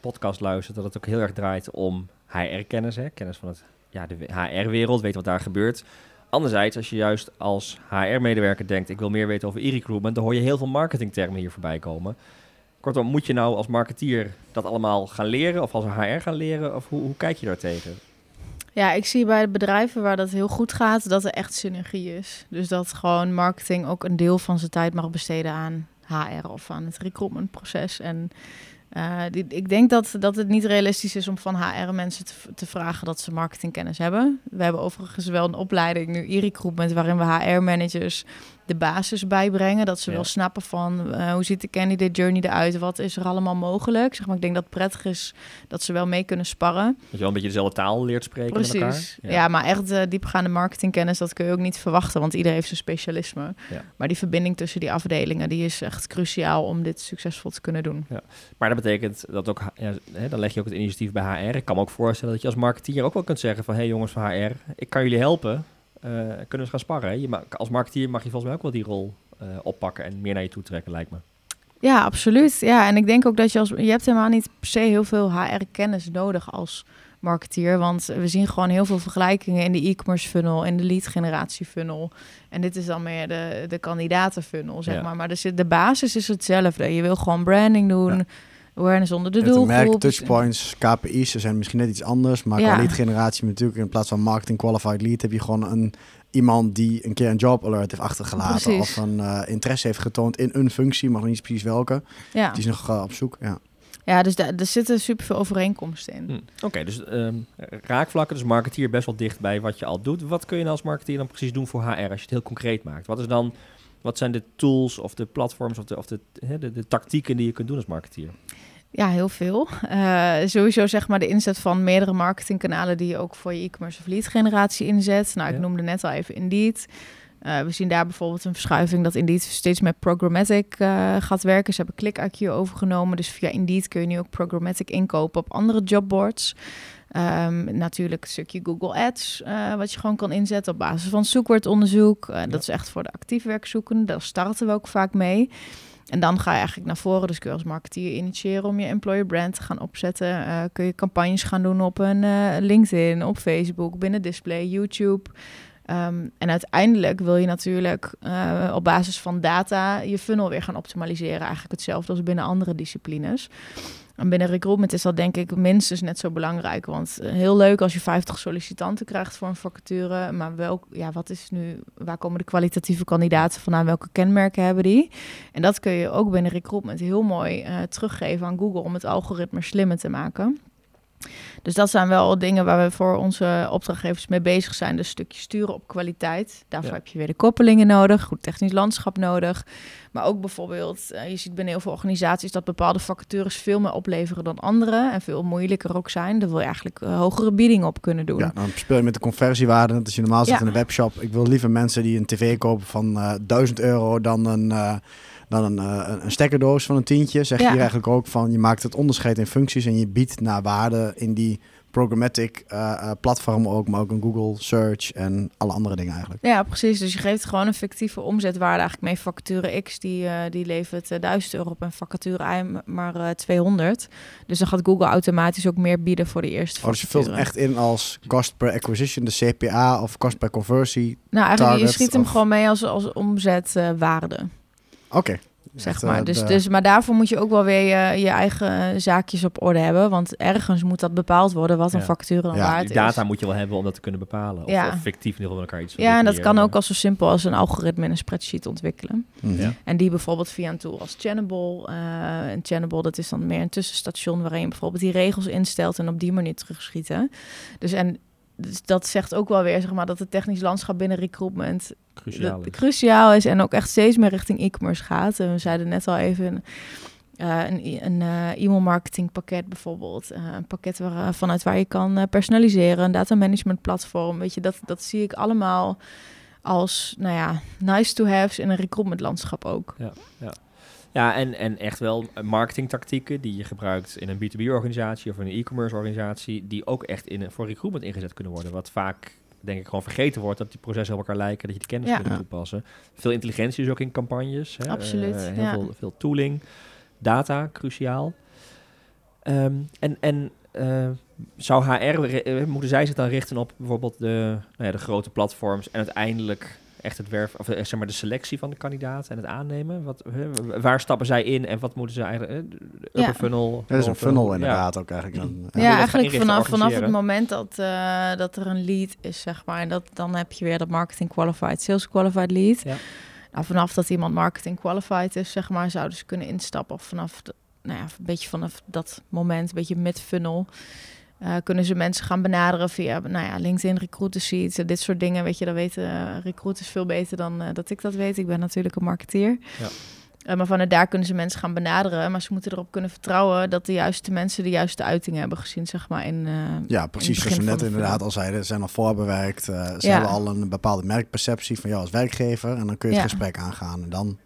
Speaker 1: podcast luistert, dat het ook heel erg draait om HR-kennis. Hè? Kennis van het, ja, de HR-wereld, weten wat daar gebeurt. Anderzijds, als je juist als HR-medewerker denkt, ik wil meer weten over e-recruitment, dan hoor je heel veel marketingtermen hier voorbij komen. Kortom, moet je nou als marketeer dat allemaal gaan leren of als HR gaan leren? Of hoe, hoe kijk je daar tegen?
Speaker 2: Ja, ik zie bij bedrijven waar dat heel goed gaat, dat er echt synergie is. Dus dat gewoon marketing ook een deel van zijn tijd mag besteden aan HR of aan het recruitmentproces. En eh, ik denk dat, dat het niet realistisch is om van HR-mensen te, te vragen dat ze marketingkennis hebben. We hebben overigens wel een opleiding nu, e-recruitment, waarin we HR-managers de basis bijbrengen. Dat ze
Speaker 1: Ja.
Speaker 2: wel snappen van eh, hoe ziet de candidate journey eruit, wat is er allemaal mogelijk. Zeg maar, ik denk dat het prettig is dat ze wel mee kunnen sparren.
Speaker 1: Dat je wel een beetje dezelfde taal leert spreken met elkaar?
Speaker 2: Precies. Ja. maar echt eh, diepgaande marketingkennis, dat kun je ook niet verwachten, want iedereen heeft zijn specialisme.
Speaker 1: Ja.
Speaker 2: Maar die verbinding tussen die afdelingen, die is echt cruciaal om dit succesvol te kunnen doen.
Speaker 1: Maar dat betekent dat ook, ja, hè, dan leg je ook het initiatief bij HR. Ik kan me ook voorstellen dat je als marketeer ook wel kunt zeggen van... hé hey jongens van HR, ik kan jullie helpen. Eh, kunnen we eens gaan sparren? hè? Je als marketeer mag je volgens mij ook wel die rol eh, oppakken... en meer naar je toe trekken, lijkt me.
Speaker 2: Ja, absoluut. Ja, en ik denk ook dat je als je hebt helemaal niet per se heel veel HR-kennis nodig als marketeer, want we zien gewoon heel veel vergelijkingen in de e-commerce funnel, in de lead generatie funnel. En dit is dan meer de, de kandidaten funnel, zeg
Speaker 1: Ja.
Speaker 2: maar. Maar dus de basis is hetzelfde. Je wil gewoon branding doen,
Speaker 3: Ja.
Speaker 2: Awareness onder de
Speaker 3: een merk,
Speaker 2: doelgroep.
Speaker 3: touchpoints, KPI's, ze zijn misschien net iets anders. Maar
Speaker 2: Ja.
Speaker 3: qua lead generatie natuurlijk in plaats van marketing qualified lead heb je gewoon een iemand die een keer een job alert heeft achtergelaten
Speaker 2: Precies.
Speaker 3: of een eh, interesse heeft getoond in een functie, maar nog niet precies welke.
Speaker 2: Ja.
Speaker 3: Die is nog eh, op zoek. Ja.
Speaker 2: Ja, dus daar, er zitten superveel overeenkomsten in.
Speaker 1: Hm. Oké, dus ehm, raakvlakken, dus marketeer best wel dicht bij wat je al doet. Wat kun je nou als marketeer dan precies doen voor HR als je het heel concreet maakt? Wat, is dan, wat zijn de tools of de platforms of de, of de, hè, de, de tactieken die je kunt doen als marketeer?
Speaker 2: Ja, heel veel. Eh, sowieso zeg maar de inzet van meerdere marketingkanalen die je ook voor je e-commerce of lead generatie inzet. Nou, ik
Speaker 1: Ja.
Speaker 2: noemde net al even Indeed. Eh, we zien daar bijvoorbeeld een verschuiving dat Indeed steeds meer programmatic eh, gaat werken. Ze hebben ClickIQ overgenomen, dus via Indeed kun je nu ook programmatic inkopen op andere jobboards. Ehm, natuurlijk een stukje Google Ads, eh, wat je gewoon kan inzetten op basis van zoekwoordonderzoek. Eh, Dat is echt voor de actief werkzoekenden. Daar starten we ook vaak mee. En dan ga je eigenlijk naar voren. Dus kun je als marketeer initiëren om je employer brand te gaan opzetten. Eh, kun je campagnes gaan doen op een LinkedIn, op Facebook, binnen display, YouTube. Ehm, en uiteindelijk wil je natuurlijk op basis van data je funnel weer gaan optimaliseren. Eigenlijk hetzelfde als binnen andere disciplines. En binnen recruitment is dat denk ik minstens net zo belangrijk. Want eh, heel leuk als je 50 sollicitanten krijgt voor een vacature. Maar welk, ja, wat is nu, waar komen de kwalitatieve kandidaten vandaan? Welke kenmerken hebben die? En dat kun je ook binnen recruitment heel mooi eh, teruggeven aan Google om het algoritme slimmer te maken. Dus dat zijn wel dingen waar we voor onze opdrachtgevers mee bezig zijn. Dus een stukje sturen op kwaliteit. Daarvoor
Speaker 1: Ja.
Speaker 2: heb je weer de koppelingen nodig, goed technisch landschap nodig. Maar ook bijvoorbeeld, eh, je ziet binnen heel veel organisaties dat bepaalde vacatures veel meer opleveren dan andere. En veel moeilijker ook zijn. Daar wil je eigenlijk eh, hogere bieding op kunnen doen.
Speaker 3: ja, dan speel je met de conversiewaarde. Dat is je normaal
Speaker 2: Ja.
Speaker 3: in een webshop. Ik wil liever mensen die een tv kopen van eh 1000 euro dan een... dan een, eh, een- een stekkerdoos van een tientje. Zeg je
Speaker 2: Ja.
Speaker 3: hier eigenlijk ook van je maakt het onderscheid in functies en je biedt naar waarde in die programmatic eh, eh, platformen ook, maar ook in Google Search en alle andere dingen eigenlijk.
Speaker 2: Ja, precies. Dus je geeft gewoon een fictieve omzetwaarde eigenlijk mee. Vacature X, die, die levert eh, 1000 euro op en vacature Y maar eh, 200. Dus dan gaat Google automatisch ook meer bieden voor de eerste
Speaker 3: Oh, dus je
Speaker 2: vacature.
Speaker 3: vult echt in als cost per acquisition, de CPA of cost per conversie.
Speaker 2: Nou, eigenlijk je schiet hem
Speaker 3: of-
Speaker 2: gewoon mee als, als omzetwaarde.
Speaker 3: Oké,
Speaker 2: zeg maar.
Speaker 3: eh,
Speaker 2: Dus,
Speaker 3: de-
Speaker 2: dus, maar daarvoor moet je ook wel weer je, je eigen zaakjes op orde hebben. Want ergens moet dat bepaald worden wat een
Speaker 1: Ja.
Speaker 2: vacature dan
Speaker 3: Ja,
Speaker 2: waard is.
Speaker 1: data moet je wel hebben om dat te kunnen bepalen. Of,
Speaker 2: Ja.
Speaker 1: of fictief in ieder geval met elkaar iets
Speaker 2: Ja, en dat kan ook al zo simpel als een algoritme in een spreadsheet ontwikkelen.
Speaker 3: Mhm.
Speaker 1: Ja.
Speaker 2: En die bijvoorbeeld via een tool als Channable. eh en Channable, dat is dan meer een tussenstation waarin je bijvoorbeeld die regels instelt en op die manier terugschieten. Dus en dus dat zegt ook wel weer zeg maar, dat het technisch landschap binnen recruitment
Speaker 1: Cruciaal is.
Speaker 2: cruciaal is en ook echt steeds meer richting e-commerce gaat. En we zeiden net al even eh, een, een eh, e-mail marketing pakket bijvoorbeeld. Eh, een pakket waar, vanuit waar je kan personaliseren, een data management platform. Weet je, dat, dat zie ik allemaal als, nou ja, nice to have's in een recruitment landschap ook.
Speaker 1: Ja, en, en echt wel marketingtactieken die je gebruikt in een B2B-organisatie of in een e-commerce organisatie, die ook echt in, een- voor recruitment ingezet kunnen worden. Wat vaak, denk ik, gewoon vergeten wordt, dat die processen op elkaar lijken, dat je die kennis
Speaker 2: Ja.
Speaker 1: kunt
Speaker 3: Ja.
Speaker 1: toepassen. Veel intelligentie is ook in campagnes. Hè?
Speaker 2: Absoluut,
Speaker 1: Eh, heel
Speaker 2: ja.
Speaker 1: veel, veel tooling, data, cruciaal. Ehm, en en eh, zou HR, eh, moeten zij zich dan richten op bijvoorbeeld de, nou ja, de grote platforms en uiteindelijk echt het werf, of eh, zeg maar de selectie van de kandidaat en het aannemen? Wat, hè, waar stappen zij in en wat moeten ze eigenlijk, eh, de upper
Speaker 2: Ja.
Speaker 1: funnel?
Speaker 3: Dat is een funnel
Speaker 1: ja.
Speaker 3: inderdaad ook eigenlijk. Dan,
Speaker 2: Ja, eigenlijk vanaf, vanaf het moment dat, eh, dat er een lead is, zeg maar. En dat, dan heb je weer dat marketing qualified, sales qualified lead.
Speaker 1: Ja.
Speaker 2: Nou, vanaf dat iemand marketing qualified is, zeg maar, zouden ze kunnen instappen. Of vanaf, de, nou ja, een beetje vanaf dat moment, een beetje mid-funnel. Eh, kunnen ze mensen gaan benaderen via nou ja, LinkedIn, recruiter sheets, eh, dit soort dingen. Weet je, dat weten eh, recruiters veel beter dan eh, dat ik dat weet. Ik ben natuurlijk een marketeer.
Speaker 1: Ja.
Speaker 2: Maar vanuit daar kunnen ze mensen gaan benaderen. Maar ze moeten erop kunnen vertrouwen dat de juiste mensen de juiste uitingen hebben gezien, zeg maar. In,
Speaker 3: Ja, precies
Speaker 2: in
Speaker 3: zoals we net inderdaad al zeiden. Ze zijn al voorbewerkt. eh, ze
Speaker 2: Ja.
Speaker 3: hebben al een bepaalde merkperceptie van jou als werkgever. En dan kun je het
Speaker 2: Ja.
Speaker 3: gesprek aangaan. En dan,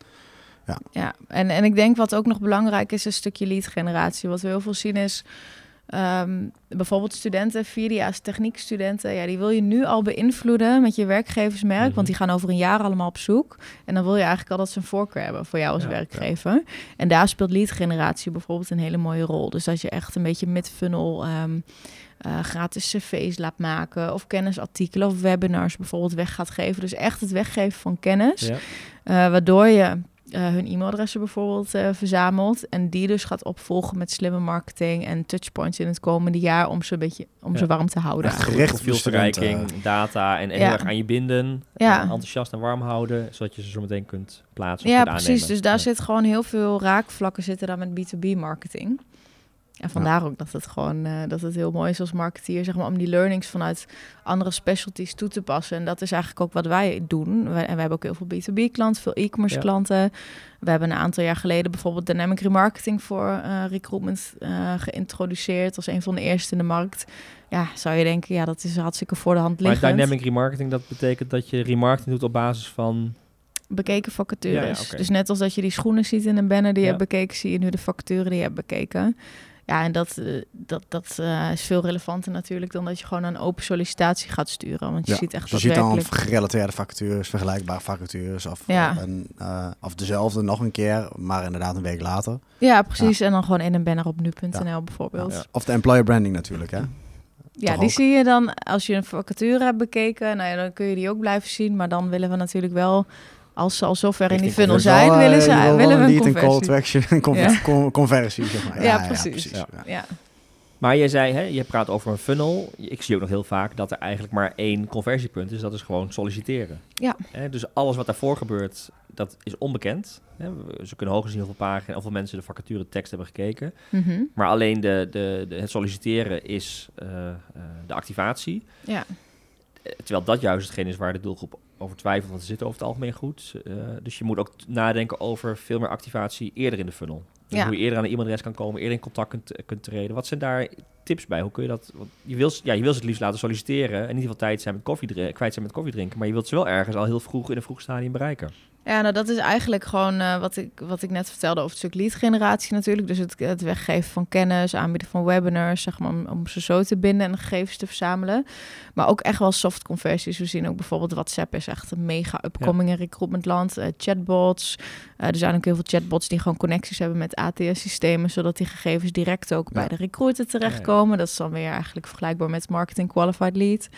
Speaker 2: Ja, en, en ik denk wat ook nog belangrijk is, is een stukje lead generatie. Wat we heel veel zien is, ehm, bijvoorbeeld studenten, vierdejaars techniekstudenten, ja, die wil je nu al beïnvloeden met je werkgeversmerk,
Speaker 1: Mhm.
Speaker 2: want die gaan over een jaar allemaal op zoek. En dan wil je eigenlijk al dat ze een voorkeur hebben voor jou als
Speaker 1: Ja,
Speaker 2: werkgever. En daar speelt lead generatie bijvoorbeeld een hele mooie rol. Dus dat je echt een beetje mid-funnel ehm, eh, gratis cv's laat maken of kennisartikelen of webinars bijvoorbeeld weg gaat geven. Dus echt het weggeven van kennis.
Speaker 1: Ja.
Speaker 2: Eh, waardoor je hun e-mailadressen bijvoorbeeld eh, verzamelt. En die dus gaat opvolgen met slimme marketing en touchpoints in het komende jaar om ze een beetje om
Speaker 1: Ja.
Speaker 2: ze warm te houden.
Speaker 3: Echt studenten.
Speaker 1: data en,
Speaker 2: Ja.
Speaker 1: heel erg aan je binden.
Speaker 2: Ja.
Speaker 1: eh, enthousiast en warm houden, zodat je ze zo meteen kunt plaatsen.
Speaker 2: Ja, precies.
Speaker 1: aannemen.
Speaker 2: Dus daar
Speaker 1: Ja.
Speaker 2: zit gewoon heel veel raakvlakken zitten daar met B2B marketing. En vandaar ook dat het gewoon eh, dat het heel mooi is als marketeer, zeg maar, om die learnings vanuit andere specialties toe te passen. En dat is eigenlijk ook wat wij doen. Wij, en we hebben ook heel veel B2B klanten, veel e-commerce
Speaker 1: Ja.
Speaker 2: klanten. We hebben een aantal jaar geleden bijvoorbeeld dynamic remarketing voor eh, recruitment eh, geïntroduceerd als een van de eerste in de markt. Ja, zou je denken, ja, dat is hartstikke voor de hand
Speaker 1: Maar
Speaker 2: liggend.
Speaker 1: dynamic remarketing, dat betekent dat je remarketing doet op basis van...
Speaker 2: bekeken vacatures.
Speaker 1: Ja.
Speaker 2: Dus net als dat je die schoenen ziet in een banner die je hebt bekeken, zie je nu de vacature die je hebt bekeken. Ja, en dat, eh, dat, dat eh, is veel relevanter natuurlijk dan dat je gewoon een open sollicitatie gaat sturen. Want je
Speaker 3: Ja,
Speaker 2: ziet echt
Speaker 3: dus je ziet dan gerelateerde vacatures, vergelijkbare vacatures. Of,
Speaker 2: Ja.
Speaker 3: een, eh, of dezelfde nog een keer, maar inderdaad een week later.
Speaker 2: Ja, precies. En dan gewoon in een banner op nu.nl bijvoorbeeld.
Speaker 1: Ja.
Speaker 2: Ja,
Speaker 3: Of de employer branding natuurlijk, hè? Toch
Speaker 2: die
Speaker 3: ook?
Speaker 2: zie je dan als je een vacature hebt bekeken. Nou ja, dan kun je die ook blijven zien. Maar dan willen we natuurlijk wel, als ze al zover in die funnel zijn,
Speaker 3: Wel,
Speaker 2: willen,
Speaker 3: eh,
Speaker 2: ze, willen we een
Speaker 3: lead en call to
Speaker 2: conversie.
Speaker 3: action en conver-
Speaker 2: Ja.
Speaker 3: con- conversie, zeg maar.
Speaker 2: Ja, precies.
Speaker 3: Ja.
Speaker 2: Ja.
Speaker 1: Maar je zei, hè, je praat over een funnel. Ik zie ook nog heel vaak dat er eigenlijk maar één conversiepunt is. Dat is gewoon solliciteren.
Speaker 2: Ja.
Speaker 1: Hè, dus alles wat daarvoor gebeurt, dat is onbekend. Hè, we- ze kunnen hoogstens zien hoeveel pagina, hoeveel mensen de vacature tekst hebben gekeken.
Speaker 2: Mhm.
Speaker 1: Maar alleen de, de, de, het solliciteren is eh, eh, de activatie.
Speaker 2: ja.
Speaker 1: Eh, Terwijl dat juist hetgeen is waar de doelgroep over twijfelt, want ze zitten over het algemeen goed. Eh, dus je moet ook nadenken over veel meer activatie eerder in de funnel. Dus
Speaker 2: Ja.
Speaker 1: hoe je eerder aan een e-mailadres kan komen, eerder in contact kunt, kunt treden. Wat zijn daar tips bij? Hoe kun je dat... Want je, wil, ja, je wil ze het liefst laten solliciteren en niet veel tijd zijn met koffie, kwijt zijn met koffie drinken. Maar je wilt ze wel ergens al heel vroeg in een vroeg stadium bereiken.
Speaker 2: Ja, nou dat is eigenlijk gewoon eh, wat, ik, wat ik net vertelde over het stuk lead generatie natuurlijk. Dus het, het weggeven van kennis, aanbieden van webinars, zeg maar, om, om ze zo te binden en gegevens te verzamelen. Maar ook echt wel soft conversies. We zien ook bijvoorbeeld WhatsApp is echt een mega upcoming in recruitmentland. Eh, chatbots. Eh, er zijn ook heel veel chatbots die gewoon connecties hebben met ATS-systemen, zodat die gegevens direct ook
Speaker 3: Ja.
Speaker 2: bij de recruiter terechtkomen. Dat is dan weer eigenlijk vergelijkbaar met marketing qualified lead.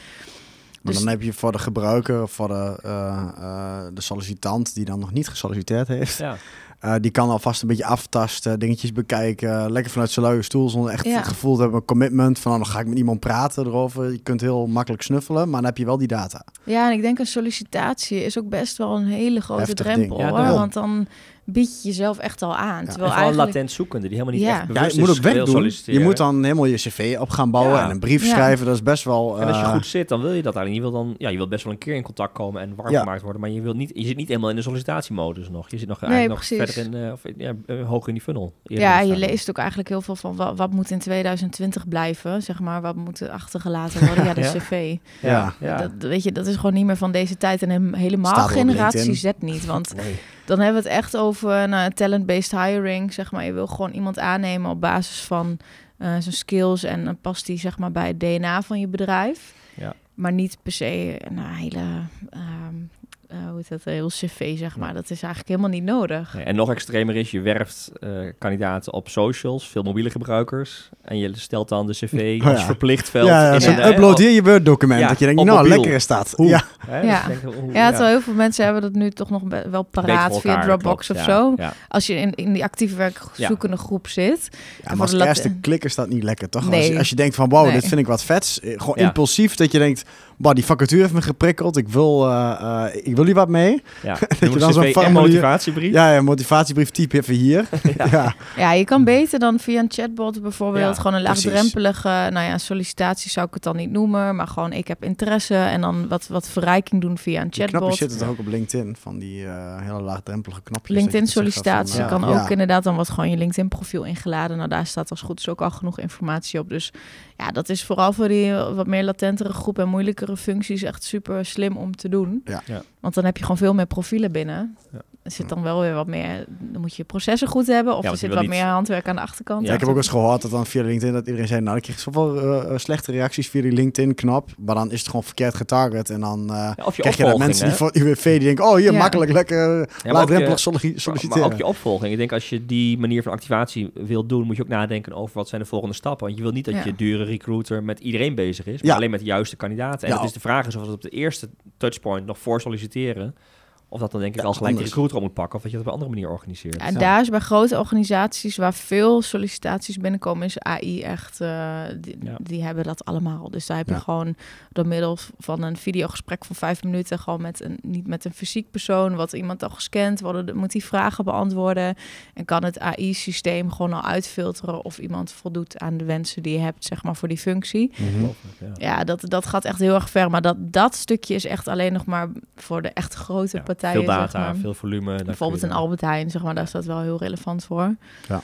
Speaker 3: Maar
Speaker 2: Dus-
Speaker 3: dan heb je voor de gebruiker, voor de, eh, eh, de sollicitant die dan nog niet gesolliciteerd heeft,
Speaker 1: Ja,
Speaker 3: Eh, die kan alvast een beetje aftasten, dingetjes bekijken. Lekker vanuit zijn luie stoel, zonder echt
Speaker 2: Ja.
Speaker 3: het gevoel te hebben, een commitment van, nou, dan ga ik met iemand praten erover. Je kunt heel makkelijk snuffelen, maar dan heb je wel die data.
Speaker 2: Ja, en ik denk een sollicitatie is ook best wel een hele grote
Speaker 3: Heftig
Speaker 2: drempel.
Speaker 1: Ja,
Speaker 2: hoor. Want dan bied je jezelf echt al aan.
Speaker 3: Ja.
Speaker 1: En
Speaker 2: Terwijl
Speaker 1: vooral
Speaker 2: eigenlijk...
Speaker 1: latent zoekende, die helemaal niet
Speaker 2: Ja.
Speaker 1: echt
Speaker 3: Ja,
Speaker 1: bewust
Speaker 3: je moet ook. Je moet dan helemaal je cv op gaan bouwen
Speaker 1: Ja.
Speaker 3: en een brief
Speaker 2: Ja.
Speaker 3: schrijven. Dat is best wel...
Speaker 1: En als je
Speaker 3: eh,
Speaker 1: goed zit, dan wil je dat eigenlijk. Je wil dan, ja, je wilt best wel een keer in contact komen en warm
Speaker 3: Ja.
Speaker 1: gemaakt worden, maar je wilt niet, je zit niet helemaal in de sollicitatiemodus nog. Je zit nog
Speaker 2: Nee,
Speaker 1: eigenlijk nog verder in, eh, of, ja, eh, hoger in die funnel.
Speaker 2: Ja, je leest ook eigenlijk heel veel van wat, wat moet in 2020 blijven, zeg maar. Wat moet er achtergelaten worden? Ja, de
Speaker 1: Ja.
Speaker 2: cv.
Speaker 1: Ja,
Speaker 3: Ja.
Speaker 1: ja.
Speaker 2: Dat, weet je, dat is gewoon niet meer van deze tijd en helemaal
Speaker 3: Staat
Speaker 2: generatie. Z niet. Want
Speaker 1: Nee.
Speaker 2: Dan hebben we het echt over nou, talent-based hiring, zeg maar. Je wil gewoon iemand aannemen op basis van eh, zijn skills en dan past die zeg maar bij het DNA van je bedrijf.
Speaker 1: Ja.
Speaker 2: Maar niet per se een hele, ehm, eh, hoe heet dat, een heel cv, zeg maar. Dat is eigenlijk helemaal niet nodig.
Speaker 1: Nee, en nog extremer is, je werft eh, kandidaten op socials, veel mobiele gebruikers. En je stelt dan de cv
Speaker 3: Oh
Speaker 1: als
Speaker 3: ja.
Speaker 1: verplicht veld.
Speaker 3: ja, ja,
Speaker 1: eh,
Speaker 3: hier je Word-document.
Speaker 1: Ja,
Speaker 3: dat je denkt, nou,
Speaker 1: mobiel.
Speaker 3: lekker is dat.
Speaker 1: Hoe?
Speaker 3: Ja.
Speaker 1: hè,
Speaker 2: Ja.
Speaker 1: dus ik denk, hoe-
Speaker 2: Ja, terwijl heel veel mensen hebben dat nu toch nog wel paraat via Dropbox
Speaker 1: klopt,
Speaker 2: of
Speaker 1: ja,
Speaker 2: zo.
Speaker 1: Ja.
Speaker 2: Als je in, in die actief werkzoekende groep zit.
Speaker 3: Ja, maar als eerste klik is dat niet lekker, toch? Als, je, als je denkt van, wow,
Speaker 2: Nee.
Speaker 3: dit vind ik wat vets. eh, Gewoon
Speaker 1: Ja.
Speaker 3: impulsief, dat je denkt, wow, die vacature heeft me geprikkeld. Ik wil, eh, eh, ik wil hier wat mee.
Speaker 1: Ja.
Speaker 3: je
Speaker 1: je
Speaker 3: dan zo'n formulier-
Speaker 1: motivatiebrief.
Speaker 3: Ja, ja, motivatiebrief typ even hier. ja.
Speaker 2: Ja, je kan beter dan via een chatbot bijvoorbeeld
Speaker 1: Ja,
Speaker 2: gewoon een
Speaker 3: precies.
Speaker 2: laagdrempelige, nou ja, sollicitatie zou ik het dan niet noemen, maar gewoon ik heb interesse en dan wat, wat verrijking doen via een chatbot.
Speaker 3: zitten toch ook op LinkedIn, van die eh, hele laagdrempelige knopjes.
Speaker 2: LinkedIn
Speaker 3: dat je van,
Speaker 2: sollicitatie kan
Speaker 3: ja.
Speaker 2: ook inderdaad dan wat gewoon je LinkedIn profiel ingeladen. Nou, daar staat als goed is ook al genoeg informatie op. Dus ja, dat is vooral voor die wat meer latentere groep en moeilijkere functies echt super slim om te doen.
Speaker 3: Ja.
Speaker 1: Ja.
Speaker 2: Want dan heb je gewoon veel meer profielen binnen.
Speaker 1: Ja.
Speaker 2: Er zit dan wel weer wat meer, dan moet je processen goed hebben of
Speaker 1: Ja,
Speaker 2: er zit wat
Speaker 1: niet-
Speaker 2: meer handwerk aan de achterkant.
Speaker 3: Ja, ik heb ook eens gehoord dat dan via LinkedIn dat iedereen zei, nou, ik kreeg zoveel eh, slechte reacties via die LinkedIn-knop, maar dan is het gewoon verkeerd getarget en dan eh,
Speaker 1: Ja, of je
Speaker 3: krijg je dat mensen die
Speaker 1: hè?
Speaker 3: voor UWV die denken, oh, hier,
Speaker 2: Ja.
Speaker 3: makkelijk, lekker, laagdrempelig solliciteren.
Speaker 1: maar ook je opvolging. Ik denk als je die manier van activatie wil doen, moet je ook nadenken over wat zijn de volgende stappen. Want je wil niet dat
Speaker 2: Ja.
Speaker 1: je dure recruiter met iedereen bezig is, maar
Speaker 3: Ja.
Speaker 1: alleen met de juiste kandidaten. En
Speaker 3: Ja.
Speaker 1: het is de vraag is of het op de eerste touchpoint nog voor solliciteren, of dat dan denk ik
Speaker 3: Ja,
Speaker 1: al gelijk de
Speaker 3: anders.
Speaker 1: recruiter op moet pakken, of dat je dat op een andere manier organiseert.
Speaker 2: En
Speaker 3: Ja.
Speaker 2: daar is bij grote organisaties waar veel sollicitaties binnenkomen, is AI echt, eh, die,
Speaker 1: Ja.
Speaker 2: die hebben dat allemaal. Dus daar heb je
Speaker 3: Ja.
Speaker 2: gewoon door middel van een videogesprek van vijf minuten, gewoon met een, niet met een fysiek persoon, wat iemand al gescand, worden, moet die vragen beantwoorden. En kan het AI-systeem gewoon al uitfilteren of iemand voldoet aan de wensen die je hebt, zeg maar, voor die functie.
Speaker 3: Mhm.
Speaker 1: Ja.
Speaker 2: Dat, dat gaat echt heel erg ver. Maar dat, dat stukje is echt alleen nog maar voor de echt grote
Speaker 1: Ja,
Speaker 2: partijen.
Speaker 1: veel data,
Speaker 2: zeg maar.
Speaker 1: veel volume.
Speaker 2: Bijvoorbeeld een Albert Heijn, zeg maar, daar is dat wel heel relevant voor.
Speaker 3: Ja.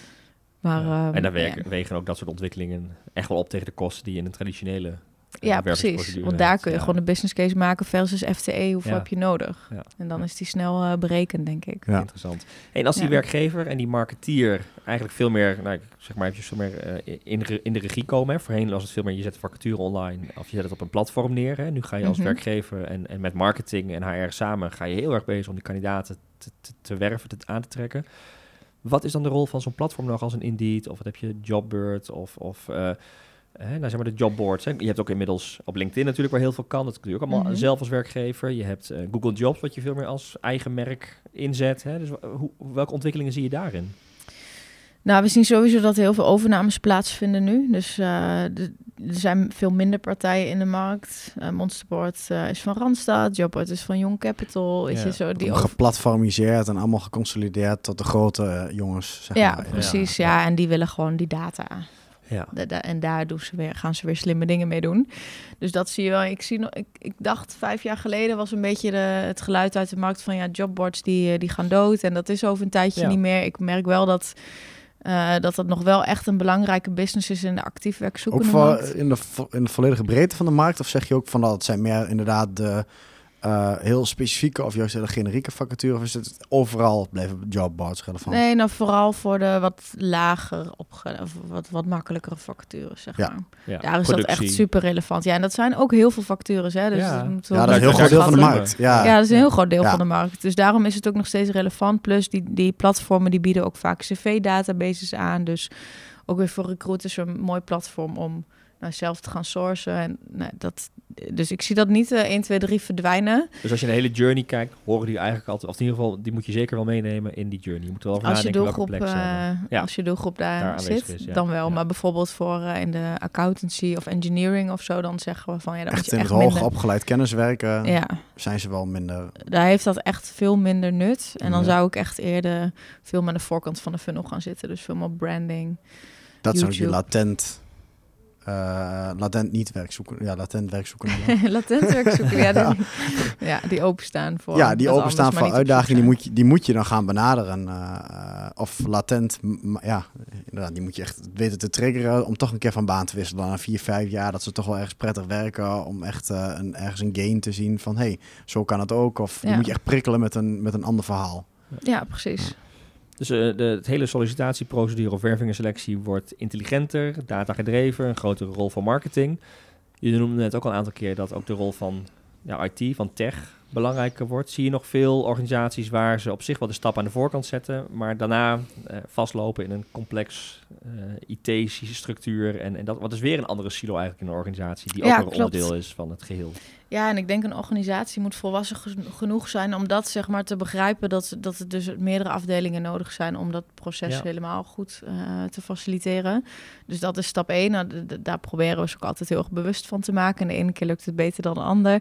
Speaker 2: Maar,
Speaker 1: Ja.
Speaker 2: ehm,
Speaker 1: en daar
Speaker 2: ja.
Speaker 1: wegen, ook dat soort ontwikkelingen echt wel op tegen de kosten die je in een traditionele
Speaker 2: Ja, precies.
Speaker 1: wervingsprocedure
Speaker 2: Want daar kun je
Speaker 1: Ja.
Speaker 2: gewoon de business case maken versus FTE. Hoeveel
Speaker 1: Ja.
Speaker 2: heb je nodig?
Speaker 1: Ja.
Speaker 2: En dan is die snel eh, berekend, denk ik.
Speaker 3: Ja.
Speaker 1: Interessant. En als die
Speaker 2: Ja.
Speaker 1: werkgever en die marketeer eigenlijk veel meer, nou, zeg maar even veel meer eh, in, de- in de regie komen. Hè. Voorheen was het veel meer, je zet de vacature online of je zet het op een platform neer. Hè. Nu ga je als
Speaker 2: Mhm.
Speaker 1: werkgever en, en met marketing en HR samen ga je heel erg bezig om die kandidaten te, te, te werven, te, aan te trekken. Wat is dan de rol van zo'n platform nog als een Indeed of wat heb je Jobbird of, of eh, hè, nou zeg maar de jobboards. Hè. Je hebt ook inmiddels op LinkedIn natuurlijk waar heel veel kan. Dat doe je ook allemaal
Speaker 2: Mhm.
Speaker 1: zelf als werkgever. Je hebt eh, Google Jobs wat je veel meer als eigen merk inzet. Hè. Dus hoe, welke ontwikkelingen zie je daarin?
Speaker 2: Nou, we zien sowieso dat er heel veel overnames plaatsvinden nu. Dus eh, de- er zijn veel minder partijen in de markt. Eh Monsterboard is van Randstad, Jobboard is van Young Capital.
Speaker 1: Ja.
Speaker 2: je, zo die
Speaker 3: geplatformiseerd en allemaal geconsolideerd tot de grote jongens. Zeg
Speaker 2: Ja,
Speaker 3: maar.
Speaker 2: precies.
Speaker 1: Ja.
Speaker 2: Ja, en die willen gewoon die data.
Speaker 1: Ja.
Speaker 2: Da- da- en daar doen ze weer, gaan ze weer slimme dingen mee doen. Dus dat zie je wel. Ik, zie nog, ik, ik dacht vijf jaar geleden was een beetje de, het geluid uit de markt van ja, jobboards die, eh, die gaan dood. En dat is over een tijdje
Speaker 1: Ja.
Speaker 2: niet meer. Ik merk wel dat, eh, dat dat nog wel echt een belangrijke business is in de actief
Speaker 3: Ook
Speaker 2: werkzoekende
Speaker 3: voor,
Speaker 2: markt.
Speaker 3: in, de, in de volledige breedte van de markt? Of zeg je ook van dat het zijn meer inderdaad de eh, heel specifieke of juist hele generieke vacatures? Of is het overal blijven jobboards relevant?
Speaker 2: Nee, nou vooral voor de wat lager opge... of wat, wat makkelijkere vacatures, zeg
Speaker 3: Ja.
Speaker 2: maar.
Speaker 1: Ja.
Speaker 2: Daar is dat echt super relevant. Ja, en dat zijn ook heel veel vacatures, hè. Dus
Speaker 1: Ja.
Speaker 2: dat
Speaker 3: Ja, dat is een heel groot deel van de markt. Ja,
Speaker 2: Ja, dat is een heel groot deel
Speaker 3: Ja.
Speaker 2: van de markt. Dus daarom is het ook nog steeds relevant. Plus die, die platformen die bieden ook vaak cv-databases aan. Dus ook weer voor recruiters een mooi platform om nou, zelf te gaan sourcen. En, nou, dat, dus ik zie dat niet uh, 1, 2, 3 verdwijnen.
Speaker 1: Dus als je een hele journey kijkt, horen die eigenlijk altijd, of in ieder geval, die moet je zeker wel meenemen in die journey. Je moet wel
Speaker 2: als je doelgroep,
Speaker 1: welke plek hebben.
Speaker 2: uh, Als je doelgroep daar,
Speaker 1: Daar
Speaker 2: zit,
Speaker 1: is, ja.
Speaker 2: dan wel.
Speaker 1: Ja.
Speaker 2: Maar bijvoorbeeld voor uh, in de accountancy of engineering of zo, dan zeggen we van ja, dat
Speaker 3: Echt
Speaker 2: je
Speaker 3: in
Speaker 2: echt
Speaker 3: het hoog
Speaker 2: minder...
Speaker 3: opgeleid kenniswerken
Speaker 2: Ja,
Speaker 3: zijn ze wel minder...
Speaker 2: daar heeft dat echt veel minder nut. En dan
Speaker 3: Ja.
Speaker 2: zou ik echt eerder veel meer aan de voorkant van de funnel gaan zitten. Dus veel meer branding.
Speaker 3: Dat ook die
Speaker 2: YouTube.
Speaker 3: latent... eh, latent niet werkzoeken. Ja, latent werkzoeken.
Speaker 2: Latent werk zoeken, ja, die, ja, die openstaan voor
Speaker 3: ja, die openstaan
Speaker 2: anders,
Speaker 3: voor uitdagingen, die moet, je, die moet je dan gaan benaderen. eh, of latent, ja, inderdaad, die moet je echt weten te triggeren om toch een keer van baan te wisselen. Na vier, vijf jaar, dat ze toch wel ergens prettig werken, om echt eh, een, ergens een gain te zien van, hey, zo kan het ook. Of die
Speaker 2: Ja.
Speaker 3: moet je echt prikkelen met een, met een ander verhaal.
Speaker 2: Ja, precies.
Speaker 1: Dus eh, de, het hele sollicitatieprocedure of werving en selectie wordt intelligenter, data gedreven, een grotere rol voor marketing. Je noemde net ook al een aantal keer dat ook de rol van ja, IT, van tech, belangrijker wordt. Zie je nog veel organisaties waar ze op zich wel de stap aan de voorkant zetten, maar daarna eh, vastlopen in een complex IT-structuur. En, en dat wat is weer een andere silo eigenlijk in een organisatie, die ook een
Speaker 2: klopt.
Speaker 1: onderdeel is van het geheel.
Speaker 2: Ja, en ik denk een organisatie moet volwassen geno- genoeg zijn om dat zeg maar te begrijpen dat, ze- dat er dus meerdere afdelingen nodig zijn om dat proces
Speaker 1: Ja.
Speaker 2: helemaal goed eh, te faciliteren. Dus dat is stap één. Nou, d- d- daar proberen we ons ook altijd heel erg bewust van te maken. En de ene keer lukt het beter dan de ander. Eh,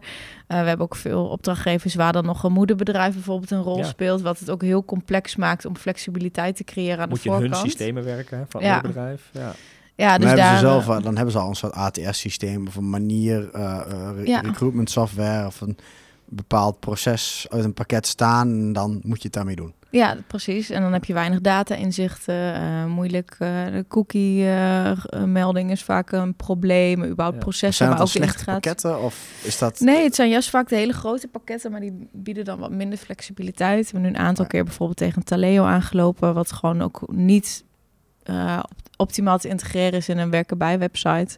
Speaker 2: we hebben ook veel opdrachtgevers waar dan nog een moederbedrijf bijvoorbeeld een rol
Speaker 1: Ja.
Speaker 2: speelt, wat het ook heel complex maakt om flexibiliteit te creëren aan
Speaker 1: Moet
Speaker 2: de
Speaker 1: je hun
Speaker 2: voorkant.
Speaker 1: systemen werken van
Speaker 2: Ja.
Speaker 1: het bedrijf? Ja.
Speaker 2: Ja,
Speaker 3: dan,
Speaker 2: dus
Speaker 3: hebben
Speaker 2: daar,
Speaker 3: ze zelf,
Speaker 2: eh,
Speaker 3: dan hebben ze al een soort ATS-systeem of een manier, re-
Speaker 2: Ja.
Speaker 3: recruitment software of een bepaald proces uit een pakket staan. En dan moet je het daarmee doen.
Speaker 2: Ja, precies. En dan heb je weinig data-inzichten, eh, moeilijk. eh, de cookie-melding is vaak een probleem. Überhaupt
Speaker 1: Ja.
Speaker 2: processen,
Speaker 3: Zijn
Speaker 2: maar ook
Speaker 3: dan slechte pakketten of is dat...
Speaker 2: Nee, het zijn juist vaak de hele grote pakketten, maar die bieden dan wat minder flexibiliteit. We hebben nu een aantal
Speaker 3: Ja.
Speaker 2: keer bijvoorbeeld tegen Taleo aangelopen, wat gewoon ook niet eh, op- optimaal te integreren is in een werken bij website.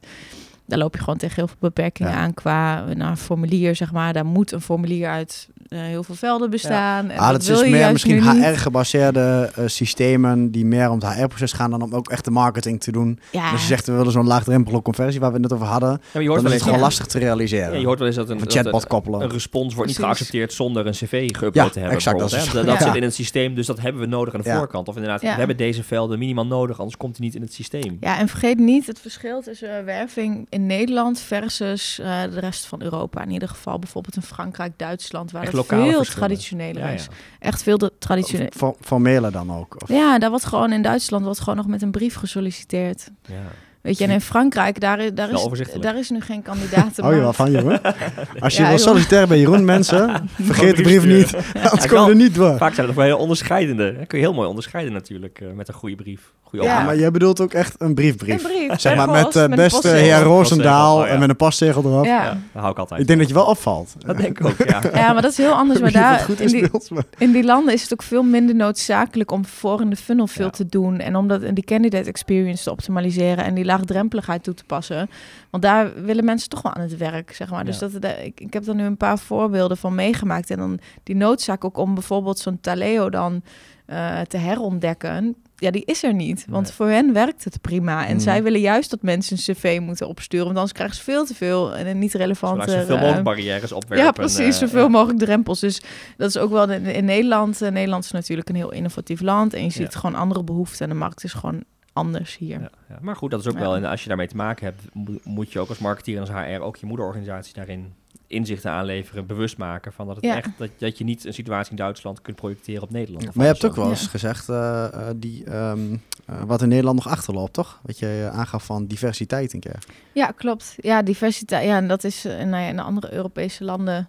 Speaker 2: Daar loop je gewoon tegen heel veel beperkingen
Speaker 3: Ja.
Speaker 2: aan qua nou, formulier, zeg maar. Daar moet een formulier uit heel veel velden bestaan. En
Speaker 3: Ah, dat
Speaker 2: wil
Speaker 3: is
Speaker 2: je
Speaker 3: meer
Speaker 2: juist
Speaker 3: misschien. HR-gebaseerde eh, systemen die meer om het HR-proces gaan dan om ook echt de marketing te doen.
Speaker 2: Ja,
Speaker 3: Dus als je zegt, we willen zo'n laagdrempelige conversie waar we het net over hadden,
Speaker 1: Ja, maar je
Speaker 3: dan
Speaker 1: hoort
Speaker 3: is
Speaker 1: wel
Speaker 3: het
Speaker 1: eens
Speaker 3: gewoon
Speaker 2: ja.
Speaker 3: lastig te realiseren.
Speaker 1: Ja, je hoort wel eens dat een,
Speaker 3: Of een
Speaker 1: dat
Speaker 3: chatbot
Speaker 1: een-
Speaker 3: koppelen.
Speaker 1: een respons wordt niet
Speaker 2: Precies.
Speaker 1: geaccepteerd zonder een cv geüpload
Speaker 3: Ja,
Speaker 1: te hebben.
Speaker 3: exact, dat is-.
Speaker 1: Dat,
Speaker 3: Ja.
Speaker 1: zit in het systeem, dus dat hebben we nodig aan de
Speaker 3: Ja.
Speaker 1: voorkant. Of inderdaad,
Speaker 2: Ja.
Speaker 1: we hebben deze velden minimaal nodig, anders komt hij niet in het systeem.
Speaker 2: Ja, en vergeet niet het verschil tussen eh, werving in Nederland versus eh, de rest van Europa. In ieder geval bijvoorbeeld in Frankrijk, Duitsland, waar het
Speaker 1: lokale
Speaker 2: veel
Speaker 1: verschillen.
Speaker 2: traditioneler
Speaker 1: Ja,
Speaker 2: is.
Speaker 1: ja.
Speaker 2: Echt veel de traditioneel.
Speaker 3: For- Formele dan ook. Of,
Speaker 2: Ja, daar wordt gewoon in Duitsland wordt gewoon nog met een brief gesolliciteerd.
Speaker 1: Ja.
Speaker 2: Weet je, en in Frankrijk, daar, is- daar, is, daar is nu geen kandidaat.
Speaker 3: Hou je wel van Jeroen? Als je
Speaker 2: Ja,
Speaker 3: wil
Speaker 2: joh.
Speaker 3: solliciteren bij Jeroen, mensen, vergeet de
Speaker 1: brief
Speaker 3: niet. Anders
Speaker 1: Ja,
Speaker 3: kom je er niet door.
Speaker 1: Vaak zijn het wel heel onderscheidende. Dan kun je heel mooi onderscheiden natuurlijk eh, met een goede brief. Goede
Speaker 2: Ja.
Speaker 3: Maar jij bedoelt ook echt een briefbrief.
Speaker 2: Een brief.
Speaker 3: Zeg maar met de
Speaker 2: een
Speaker 3: beste heer Roosendaal
Speaker 1: Oh,
Speaker 3: en met een postzegel erop.
Speaker 2: Ja.
Speaker 1: Ja, dat hou ik altijd.
Speaker 3: Ik denk dat je wel opvalt.
Speaker 1: Dat denk ik ook, ja.
Speaker 2: ja, maar dat is heel anders. Maar daar, in
Speaker 3: is
Speaker 2: die, In die landen is het ook veel minder noodzakelijk om voor in de funnel veel
Speaker 1: Ja.
Speaker 2: te doen. En om dat in die candidate experience te optimaliseren en die laagdrempeligheid toe te passen. Want daar willen mensen toch wel aan het werk, zeg maar. Dus
Speaker 1: Ja.
Speaker 2: dat, dat- ik, ik heb er nu een paar voorbeelden van meegemaakt. En dan die noodzaak ook om bijvoorbeeld zo'n Taleo dan eh, te herontdekken. Ja, die is er niet. Want
Speaker 1: Nee.
Speaker 2: voor hen werkt het prima. En
Speaker 3: Mm.
Speaker 2: zij willen juist dat mensen een cv moeten opsturen. Want anders krijgen ze veel te veel en een niet relevante...
Speaker 1: Zoveel mogelijk
Speaker 2: eh,
Speaker 1: barrières opwerpen.
Speaker 2: ja, precies.
Speaker 1: eh,
Speaker 2: Zoveel
Speaker 1: ja.
Speaker 2: mogelijk drempels. Dus dat is ook wel in, in Nederland. eh, Nederland is natuurlijk een heel innovatief land. En je ziet
Speaker 1: Ja.
Speaker 2: gewoon andere behoeften. En de markt is gewoon anders hier.
Speaker 1: Ja, ja. Maar goed, dat is ook
Speaker 2: Ja.
Speaker 1: wel. En als je daarmee te maken hebt, mo- moet je ook als marketeer en als HR ook je moederorganisatie daarin inzichten aanleveren, bewust maken van dat het
Speaker 2: Ja.
Speaker 1: echt dat, dat je niet een situatie in Duitsland kunt projecteren op Nederland.
Speaker 3: Maar je hebt ook wel eens gezegd eh, eh, die, ehm, eh, wat in Nederland nog achterloopt, toch? Wat je aangaf van diversiteit een keer.
Speaker 2: Ja, klopt. Ja, diversiteit. Ja, en dat is eh, nou ja, in de andere Europese landen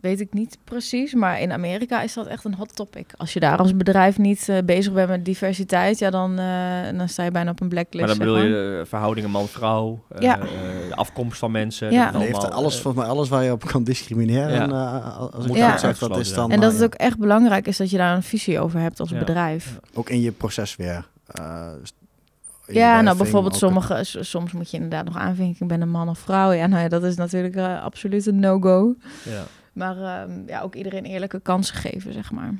Speaker 2: weet ik niet precies. Maar in Amerika is dat echt een hot topic. Als je daar als bedrijf niet eh, bezig bent met diversiteit, ja, dan, eh, dan sta je bijna op een blacklist.
Speaker 1: Maar dan
Speaker 2: zeg
Speaker 1: bedoel
Speaker 2: maar.
Speaker 1: je eh, verhoudingen man-vrouw, eh,
Speaker 2: Ja.
Speaker 1: eh, de afkomst van mensen.
Speaker 2: Ja.
Speaker 1: dat
Speaker 3: heeft alles, volgens mij alles waar je op kan discrimineren.
Speaker 1: Ja.
Speaker 3: En, eh, als ik
Speaker 2: Ja.
Speaker 3: zeg, dat is dan
Speaker 2: En dat het ook echt belangrijk is dat je daar een visie over hebt als
Speaker 1: Ja.
Speaker 2: bedrijf.
Speaker 3: ook in je proces weer. eh,
Speaker 2: Ja, nou bijvoorbeeld sommige, soms moet je inderdaad nog aanvinken, ik ben een man of vrouw. Ja, nou ja, dat is natuurlijk absoluut een no-go.
Speaker 1: ja.
Speaker 2: Maar ehm, ja, ook iedereen eerlijke kansen geven, zeg maar.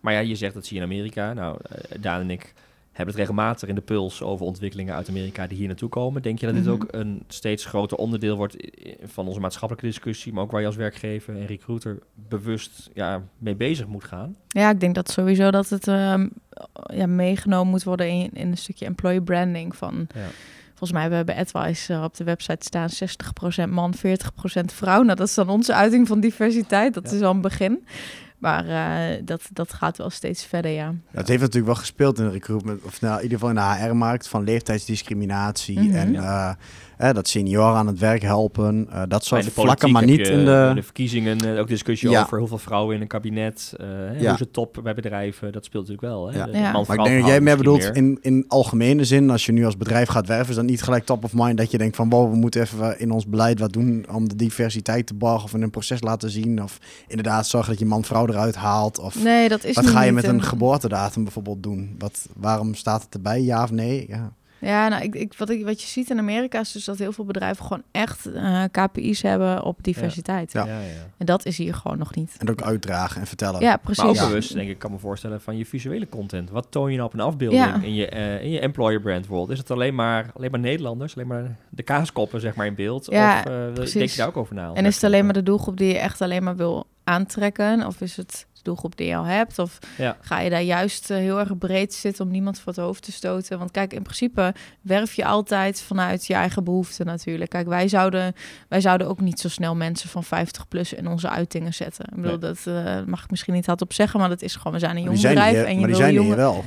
Speaker 1: Maar ja, je zegt dat zie je in Amerika. Nou, eh, Daan en ik hebben het regelmatig in de puls over ontwikkelingen uit Amerika die hier naartoe komen. Denk je dat dit
Speaker 2: Mhm.
Speaker 1: ook een steeds groter onderdeel wordt van onze maatschappelijke discussie, maar ook waar je als werkgever en recruiter bewust ja, mee bezig moet gaan?
Speaker 2: Ja, ik denk dat sowieso dat het ehm, ja, meegenomen moet worden in, in een stukje employee branding. Van,
Speaker 1: Ja.
Speaker 2: Volgens mij hebben we bij AdWise eh, op de website staan 60% man, 40% vrouw. Nou, dat is dan onze uiting van diversiteit. Dat
Speaker 1: Ja.
Speaker 2: is al een begin. Maar eh, dat, dat gaat wel steeds verder, ja.
Speaker 3: Ja, het heeft natuurlijk wel gespeeld in de recruitment, of nou, in ieder geval in de HR-markt, van leeftijdsdiscriminatie
Speaker 2: Mhm.
Speaker 3: en eh, eh, dat senioren aan het werk helpen, eh, dat soort vlakken, maar
Speaker 1: heb
Speaker 3: niet
Speaker 1: je,
Speaker 3: in de...
Speaker 1: de verkiezingen eh, ook discussie
Speaker 3: Ja.
Speaker 1: over hoeveel vrouwen in een kabinet, eh, hè,
Speaker 3: Ja.
Speaker 1: hoe ze top bij bedrijven, dat speelt natuurlijk wel. Hè?
Speaker 3: Ja.
Speaker 1: De-
Speaker 2: Ja.
Speaker 1: de
Speaker 2: Maar
Speaker 3: ik denk dat jij meer bedoelt in, in algemene zin, als je nu als bedrijf gaat werven, is dan niet gelijk top of mind dat je denkt van wow, we moeten even in ons beleid wat doen om de diversiteit te borgen of in een proces laten zien. Of inderdaad zorgen dat je man-vrouw eruit haalt. Of
Speaker 2: Nee, dat is
Speaker 3: wat ga je met een
Speaker 2: een-
Speaker 3: geboortedatum bijvoorbeeld doen? Wat, waarom staat het erbij, ja of nee? Ja.
Speaker 2: Ja, nou, ik, ik, wat, ik, wat je ziet in Amerika is dus dat heel veel bedrijven gewoon echt eh, KPI's hebben op diversiteit.
Speaker 3: Ja.
Speaker 1: Ja, ja.
Speaker 2: En dat is hier gewoon nog niet.
Speaker 3: En ook uitdragen en vertellen.
Speaker 2: Ja, precies.
Speaker 1: Maar ook
Speaker 3: Ja.
Speaker 1: bewust, denk ik, kan me voorstellen van je visuele content. Wat toon je nou op een afbeelding
Speaker 2: Ja.
Speaker 1: in, je, eh, in je employer brand bijvoorbeeld? Is het alleen maar, alleen maar Nederlanders, alleen maar de kaaskoppen zeg maar in beeld?
Speaker 2: Ja,
Speaker 1: of eh, denk je daar ook over na?
Speaker 2: En is het alleen maar de doelgroep die je echt alleen maar wil aantrekken? Of is het doelgroep die je al hebt? Of
Speaker 1: Ja.
Speaker 2: ga je daar juist eh, heel erg breed zitten om niemand voor het hoofd te stoten? Want kijk, in principe werf je altijd vanuit je eigen behoeften natuurlijk. Kijk, wij zouden, wij zouden ook niet zo snel mensen van 50 plus in onze uitingen zetten. Ik bedoel,
Speaker 1: Nee.
Speaker 2: dat eh, mag ik misschien niet hardop zeggen, maar dat is gewoon, we zijn een
Speaker 3: Maar
Speaker 2: jong
Speaker 3: die zijn
Speaker 2: bedrijf
Speaker 3: hier,
Speaker 2: en je
Speaker 3: maar die
Speaker 2: wil
Speaker 3: zijn
Speaker 2: jonge...
Speaker 3: hier wel.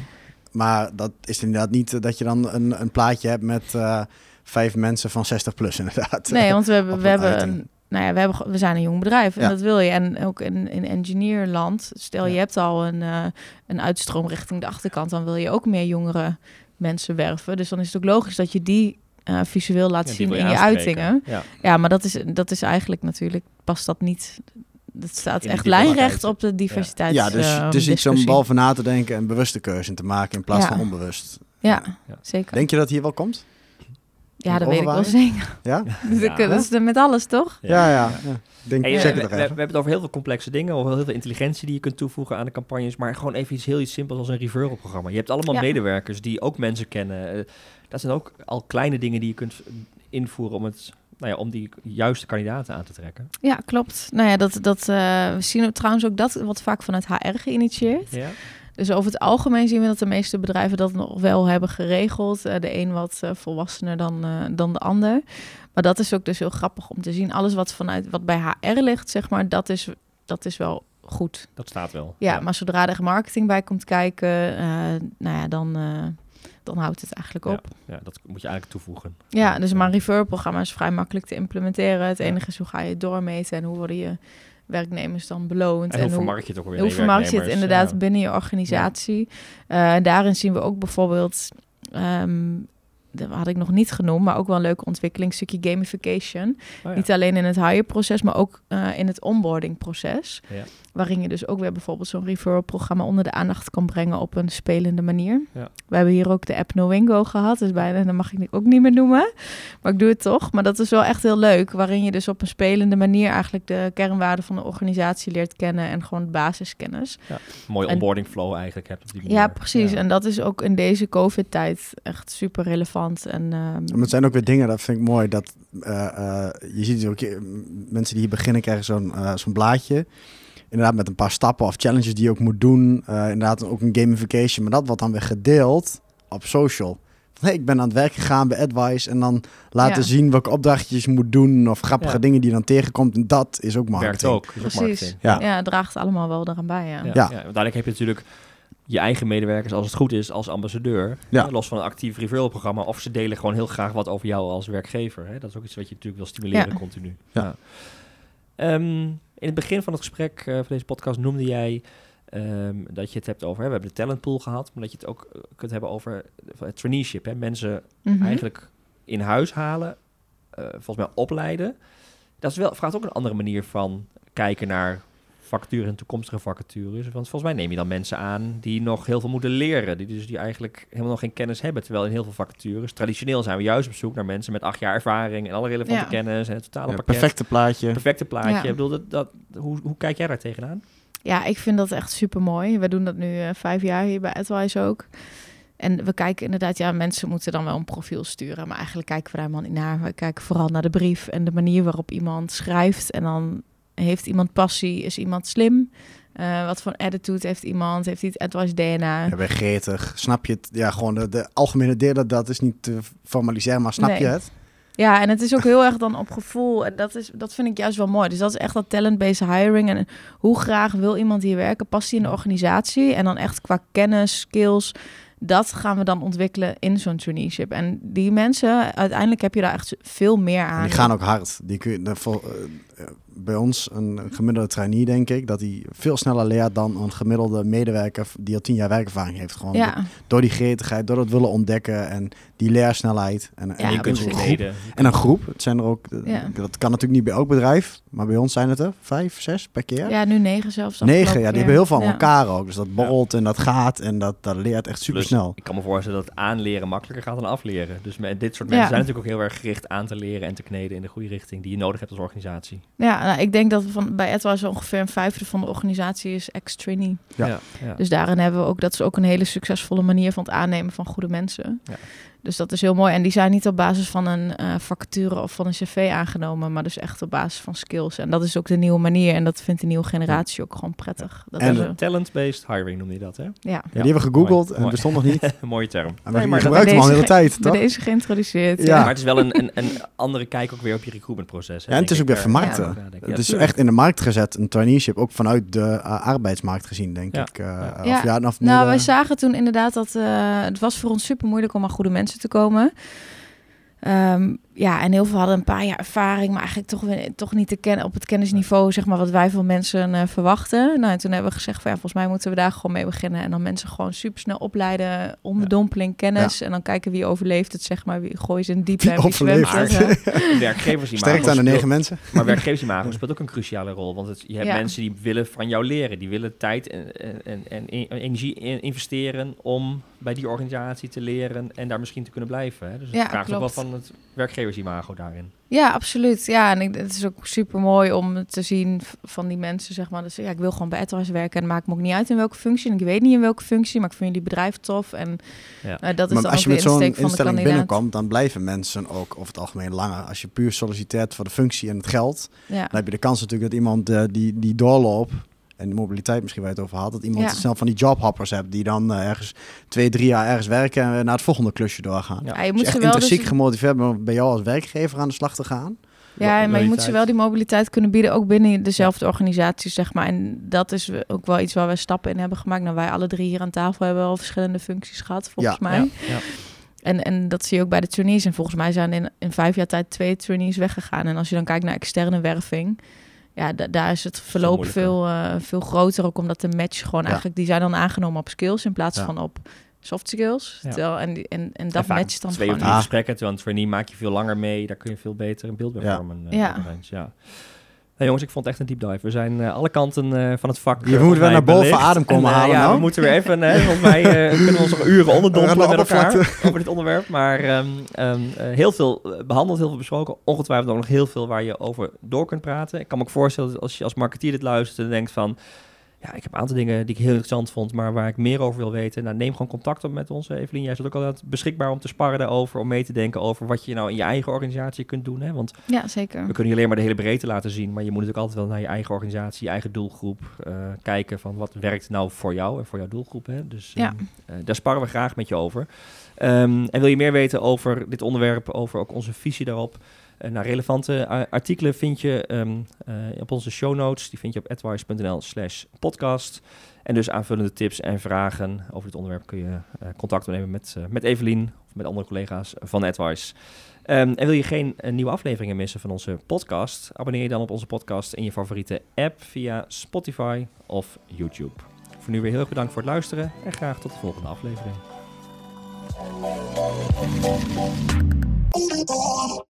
Speaker 3: Maar dat is inderdaad niet eh, dat je dan een, een plaatje hebt met eh, vijf mensen van 60 plus inderdaad.
Speaker 2: Nee, want we hebben, we hebben een, nou ja, we, hebben, we zijn een jong bedrijf en
Speaker 3: Ja.
Speaker 2: dat wil je. En ook in, in engineerland, stel je hebt al een, eh, een uitstroom richting de achterkant, dan wil je ook meer jongere mensen werven. Dus dan is het ook logisch dat je die eh, visueel laat
Speaker 1: Ja,
Speaker 2: zien in je uitingen.
Speaker 1: Ja.
Speaker 2: Maar dat is, dat is eigenlijk natuurlijk, past dat niet. Dat staat echt lijnrecht op de diversiteit.
Speaker 3: ja, dus, dus iets om
Speaker 2: discussie.
Speaker 3: behalve na te denken en bewuste keuze in te maken in plaats
Speaker 2: Ja.
Speaker 3: van onbewust.
Speaker 2: Ja,
Speaker 1: Ja.
Speaker 2: zeker.
Speaker 3: Denk je dat hier wel komt?
Speaker 2: Ja, dat weet ik wel zeker.
Speaker 3: Ja?
Speaker 2: Dus
Speaker 1: Ja.
Speaker 2: ik- dat is er met alles, toch?
Speaker 3: Ja, ja. ja. Ik Denk
Speaker 1: Hey, we,
Speaker 3: check
Speaker 1: we,
Speaker 3: het
Speaker 1: we-
Speaker 3: nog
Speaker 1: we
Speaker 3: even.
Speaker 1: hebben het over heel veel complexe dingen, over heel veel intelligentie die je kunt toevoegen aan de campagnes, maar gewoon even iets heel iets simpels als een referral programma. Je hebt allemaal
Speaker 2: Ja.
Speaker 1: medewerkers die ook mensen kennen. Eh, dat zijn ook al kleine dingen die je kunt invoeren om, het, nou ja, om die juiste kandidaten aan te trekken.
Speaker 2: Ja, klopt. Nou ja, dat, dat, eh, we zien trouwens ook dat wat vaak vanuit HR geïnitieerd.
Speaker 1: Ja?
Speaker 2: Dus over het algemeen zien we dat de meeste bedrijven dat nog wel hebben geregeld. Eh, de een wat eh, volwassener dan, eh, dan de ander. Maar dat is ook dus heel grappig om te zien. Alles wat, vanuit, wat bij HR ligt, zeg maar, dat is, dat is wel goed.
Speaker 1: Dat staat wel.
Speaker 2: Ja, maar zodra er marketing bij komt kijken, nou ja, dan, dan houdt het eigenlijk op.
Speaker 1: Ja, ja, dat moet je eigenlijk toevoegen.
Speaker 2: Ja, dus maar een refer-programma is vrij makkelijk te implementeren. Het enige is hoe ga je het doormeten en hoe worden je werknemers dan beloond.
Speaker 1: En hoe
Speaker 2: hoe,
Speaker 1: vermarkt je het ook weer
Speaker 2: hoe vermarkt je het inderdaad
Speaker 1: Ja.
Speaker 2: binnen je organisatie. Eh, daarin zien we ook bijvoorbeeld, ehm, dat had ik nog niet genoemd, maar ook wel een leuke ontwikkeling, een stukje gamification.
Speaker 1: Oh ja.
Speaker 2: Niet alleen in het hire-proces, maar ook eh, in het onboarding-proces.
Speaker 1: Ja.
Speaker 2: Waarin je dus ook weer bijvoorbeeld zo'n referral-programma onder de aandacht kan brengen op een spelende manier.
Speaker 1: Ja.
Speaker 2: We hebben hier ook de app Noingo gehad, dus bijna, dat mag ik ook niet meer noemen. Maar ik doe het toch. Maar dat is wel echt heel leuk, waarin je dus op een spelende manier eigenlijk de kernwaarden van de organisatie leert kennen en gewoon basiskennis.
Speaker 1: Mooie
Speaker 2: En-
Speaker 1: onboarding flow eigenlijk hebt op die manier.
Speaker 2: Ja, precies.
Speaker 1: Ja.
Speaker 2: En dat is ook in deze COVID-tijd echt super relevant. En, ehm,
Speaker 3: Maar het zijn ook weer dingen, dat vind ik mooi, dat eh, eh, je ziet ook mensen die hier beginnen krijgen zo'n eh, zo'n blaadje. Inderdaad met een paar stappen of challenges die je ook moet doen. Eh, inderdaad ook een gamification, maar dat wordt dan weer gedeeld op social. Hey, ik ben aan het werk gegaan bij Advice en dan laten
Speaker 2: Ja.
Speaker 3: zien welke opdrachtjes je moet doen of grappige
Speaker 1: Ja.
Speaker 3: dingen die je dan tegenkomt. En dat is ook
Speaker 1: Werkt
Speaker 3: marketing.
Speaker 1: ook. Is ook
Speaker 2: Precies.
Speaker 1: marketing.
Speaker 3: Ja.
Speaker 2: ja, het draagt allemaal wel eraan bij. Ja.
Speaker 1: Ja,
Speaker 3: Ja.
Speaker 1: ja. want Uiteindelijk heb je natuurlijk je eigen medewerkers, als het goed is, als ambassadeur.
Speaker 3: Ja.
Speaker 1: Hè, los van een actief referral programma. Of ze delen gewoon heel graag wat over jou als werkgever. Hè. Dat is ook iets wat je natuurlijk wil stimuleren
Speaker 2: Ja.
Speaker 1: continu.
Speaker 3: Ja.
Speaker 1: Ehm, in het begin van het gesprek eh, van deze podcast noemde jij ehm, dat je het hebt over... Hè, we hebben de talentpool gehad, maar dat je het ook eh, kunt hebben over het traineeship. Hè. Mensen
Speaker 2: Mhm.
Speaker 1: eigenlijk in huis halen, eh, volgens mij opleiden. Dat is wel, vraagt ook een andere manier van kijken naar vacatures en toekomstige vacatures. Want volgens mij neem je dan mensen aan die nog heel veel moeten leren. Die dus die eigenlijk helemaal nog geen kennis hebben. Terwijl in heel veel vacatures, traditioneel zijn we juist op zoek naar mensen met acht jaar ervaring en alle relevante
Speaker 2: Ja.
Speaker 1: kennis en het totale
Speaker 3: Ja,
Speaker 1: pakket.
Speaker 3: perfecte plaatje.
Speaker 1: Perfecte plaatje.
Speaker 2: Ja.
Speaker 1: Ik bedoel, dat, dat, hoe, hoe kijk jij daar tegenaan?
Speaker 2: Ja, ik vind dat echt super mooi. We doen dat nu eh, vijf jaar hier bij AdWise ook. En we kijken inderdaad, ja, mensen moeten dan wel een profiel sturen. Maar eigenlijk kijken we daar helemaal niet naar. We kijken vooral naar de brief en de manier waarop iemand schrijft. En dan heeft iemand passie, is iemand slim. Uh, wat voor attitude heeft iemand? Heeft hij het advice DNA?
Speaker 3: Ja, ben gretig. Snap je het? Ja, gewoon de, de algemene delen, dat is niet te formaliseren, maar snap
Speaker 2: Nee.
Speaker 3: je het?
Speaker 2: Ja, en het is ook heel erg dan op gevoel. En dat, is, dat vind ik juist wel mooi. Dus dat is echt dat talent-based hiring. En hoe graag wil iemand hier werken? Past hij in de organisatie? En dan echt qua kennis, skills... Dat gaan we dan ontwikkelen in zo'n traineeship. En die mensen, uiteindelijk heb je daar echt veel meer
Speaker 3: En
Speaker 2: aan.
Speaker 3: die gaan ook hard. Die kun je, eh, bij ons, een gemiddelde trainee, denk ik, dat hij veel sneller leert dan een gemiddelde medewerker die al tien jaar werkervaring heeft. Gewoon
Speaker 2: Ja,
Speaker 3: door die gretigheid, door het willen ontdekken en die leersnelheid. En, en,
Speaker 1: je
Speaker 3: een
Speaker 1: kunt
Speaker 3: groep.
Speaker 1: kneden.
Speaker 3: en een groep. Het zijn er ook, eh,
Speaker 2: Ja.
Speaker 3: dat kan natuurlijk niet bij elk bedrijf, maar bij ons zijn het er vijf, zes per keer.
Speaker 2: ja nu negen zelfs.
Speaker 3: Negen, ja, die
Speaker 2: keer.
Speaker 3: hebben heel veel van
Speaker 2: Ja.
Speaker 3: elkaar ook. Dus dat borrelt en dat gaat en dat, dat leert echt super snel.
Speaker 1: Ik kan me voorstellen dat aanleren makkelijker gaat dan afleren. Dus met dit soort
Speaker 2: Ja.
Speaker 1: mensen zijn natuurlijk ook heel erg gericht aan te leren en te kneden in de goede richting die je nodig hebt als organisatie.
Speaker 2: Ja, nou, ik denk dat we van, bij zo ongeveer een vijfde van de organisatie is ex-trainee.
Speaker 3: Ja.
Speaker 1: ja.
Speaker 2: Dus daarin hebben we ook, dat is ook een hele succesvolle manier van het aannemen van goede mensen.
Speaker 1: Ja.
Speaker 2: Dus dat is heel mooi. En die zijn niet op basis van een eh, vacature of van een cv aangenomen, maar dus echt op basis van skills. En dat is ook de nieuwe manier. En dat vindt de nieuwe generatie ook gewoon prettig. Dat
Speaker 3: En-
Speaker 2: hebben we-
Speaker 1: Talent-based hiring noemde je dat, hè?
Speaker 2: ja.
Speaker 3: Ja, die hebben we gegoogeld
Speaker 1: Mooi,
Speaker 3: en bestond nog niet.
Speaker 1: Een mooie term.
Speaker 3: Maar
Speaker 1: Nee,
Speaker 3: je
Speaker 1: maar,
Speaker 3: gebruikt hem al de hele
Speaker 2: deze
Speaker 3: tijd, toch?
Speaker 2: deze geïntroduceerd.
Speaker 3: Ja.
Speaker 2: Ja.
Speaker 1: maar het is wel een, een, een andere kijk ook weer op je recruitment-proces. hè,
Speaker 3: Ja, en het is ook weer vermarkten.
Speaker 1: ja.
Speaker 3: Het is echt in de markt gezet, een traineeship, ook vanuit de uh, arbeidsmarkt gezien, denk
Speaker 1: Ja.
Speaker 3: ik. Uh,
Speaker 1: Ja.
Speaker 3: Of
Speaker 2: Ja.
Speaker 3: ja, of
Speaker 2: Nou, wij
Speaker 3: uh,
Speaker 2: zagen toen inderdaad dat eh, het was voor ons super moeilijk om aan goede mensen te komen. Ehm, ja, en heel veel hadden een paar jaar ervaring, maar eigenlijk toch, weer- toch niet te kennen op het kennisniveau, zeg maar, wat wij van mensen eh, verwachten. Nou, en toen hebben we gezegd van ja, volgens mij moeten we daar gewoon mee beginnen. En dan mensen gewoon super snel opleiden, onderdompeling, kennis. En dan kijken wie overleeft het, zeg maar. Wie gooien ze in diepe en wie zwemt er,
Speaker 1: werkgevers
Speaker 3: sterkte aan de negen mensen.
Speaker 1: Maar werkgeversimago speelt ook een cruciale rol. Want het, je hebt
Speaker 2: Ja.
Speaker 1: mensen die willen van jou leren. Die willen tijd en, en, en, en energie in- investeren om bij die organisatie te leren en daar misschien te kunnen blijven. Hè? Dus het
Speaker 2: Ja,
Speaker 1: vraagt ook wel van het daarin.
Speaker 2: Ja, absoluut. Ja, en ik, het is ook super mooi om te zien van die mensen, zeg maar. Dus ja, ik wil gewoon bij Edwards werken en maakt me ook niet uit in welke functie. En ik weet niet in welke functie, maar ik vind jullie bedrijf tof. En
Speaker 1: Ja.
Speaker 2: eh, dat is
Speaker 3: Maar
Speaker 2: dan
Speaker 3: als je met zo'n instelling binnenkomt, dan blijven mensen ook over het algemeen langer. Als je puur solliciteert voor de functie en het geld,
Speaker 2: Ja.
Speaker 3: dan heb je de kans natuurlijk dat iemand eh, die, die doorloopt, en de mobiliteit misschien waar je het over had, dat iemand
Speaker 2: Ja.
Speaker 3: snel van die jobhoppers hebt, die dan eh, ergens twee, drie jaar ergens werken en naar het volgende klusje doorgaan.
Speaker 1: Ja.
Speaker 2: Ja, je moet
Speaker 3: echt
Speaker 2: wel
Speaker 3: intrinsiek
Speaker 2: dus,
Speaker 3: gemotiveerd om bij jou als werkgever aan de slag te gaan.
Speaker 2: ja, maar je moet ze wel die mobiliteit kunnen bieden, ook binnen dezelfde organisatie, zeg maar. En dat is ook wel iets waar we stappen in hebben gemaakt. Nou, wij alle drie hier aan tafel hebben al verschillende functies gehad, volgens
Speaker 3: Ja.
Speaker 2: mij.
Speaker 1: Ja, ja.
Speaker 2: En, en dat zie je ook bij de trainees. En volgens mij zijn in, in vijf jaar tijd twee trainees weggegaan. En als je dan kijkt naar externe werving, ja, da- daar is het verloop veel, eh, veel groter. Ook omdat de match gewoon
Speaker 3: Ja.
Speaker 2: eigenlijk, die zijn dan aangenomen op skills in plaats
Speaker 3: Ja.
Speaker 2: van op soft skills.
Speaker 1: Ja.
Speaker 2: Terwijl, en, die- en, en
Speaker 1: En
Speaker 2: dat
Speaker 1: vaak
Speaker 2: matcht dan
Speaker 1: twee of
Speaker 2: gewoon.
Speaker 1: drie
Speaker 3: Ah.
Speaker 1: gesprekken, terwijl een trainee maak je veel langer mee. Daar kun je veel beter een beeld bij
Speaker 3: Ja.
Speaker 1: vormen. eh,
Speaker 2: Ja.
Speaker 1: Nou, jongens, ik vond het echt een deep dive. We zijn eh, alle kanten eh, van het vak.
Speaker 3: Je
Speaker 1: eh,
Speaker 3: moet
Speaker 1: mij
Speaker 3: naar boven
Speaker 1: belicht.
Speaker 3: adem komen
Speaker 1: En,
Speaker 3: halen
Speaker 1: Ja,
Speaker 3: nou.
Speaker 1: we moeten weer even... eh, volgens mij kunnen we ons nog uren onderdompelen met elkaar over dit onderwerp. Maar ehm, ehm, eh, heel veel eh, behandeld, heel veel besproken. Ongetwijfeld ook nog heel veel waar je over door kunt praten. Ik kan me ook voorstellen dat als je als marketeer dit luistert en denkt van... Ja, ik heb een aantal dingen die ik heel interessant vond, maar waar ik meer over wil weten. Nou, neem gewoon contact op met ons. Evelien, jij zit ook altijd beschikbaar om te sparren daarover, om mee te denken over wat je nou in je eigen organisatie kunt doen. Hè? Want
Speaker 2: Ja, zeker.
Speaker 1: we kunnen je alleen maar de hele breedte laten zien, maar je moet natuurlijk altijd wel naar je eigen organisatie, je eigen doelgroep eh, kijken van wat werkt nou voor jou en voor jouw doelgroep. Hè? Dus
Speaker 2: Ja.
Speaker 1: ehm, eh, daar sparren we graag met je over. Ehm, en wil je meer weten over dit onderwerp, over ook onze visie daarop? Eh, nou, relevante artikelen vind je ehm, eh, op onze show notes. Die vind je op advice.nl slash podcast. En dus aanvullende tips en vragen over dit onderwerp kun je eh, contact opnemen met, met Evelien of met andere collega's van Advice. Ehm, en wil je geen nieuwe afleveringen missen van onze podcast? Abonneer je dan op onze podcast in je favoriete app via Spotify of YouTube. Voor nu weer heel erg bedankt voor het luisteren en graag tot de volgende aflevering.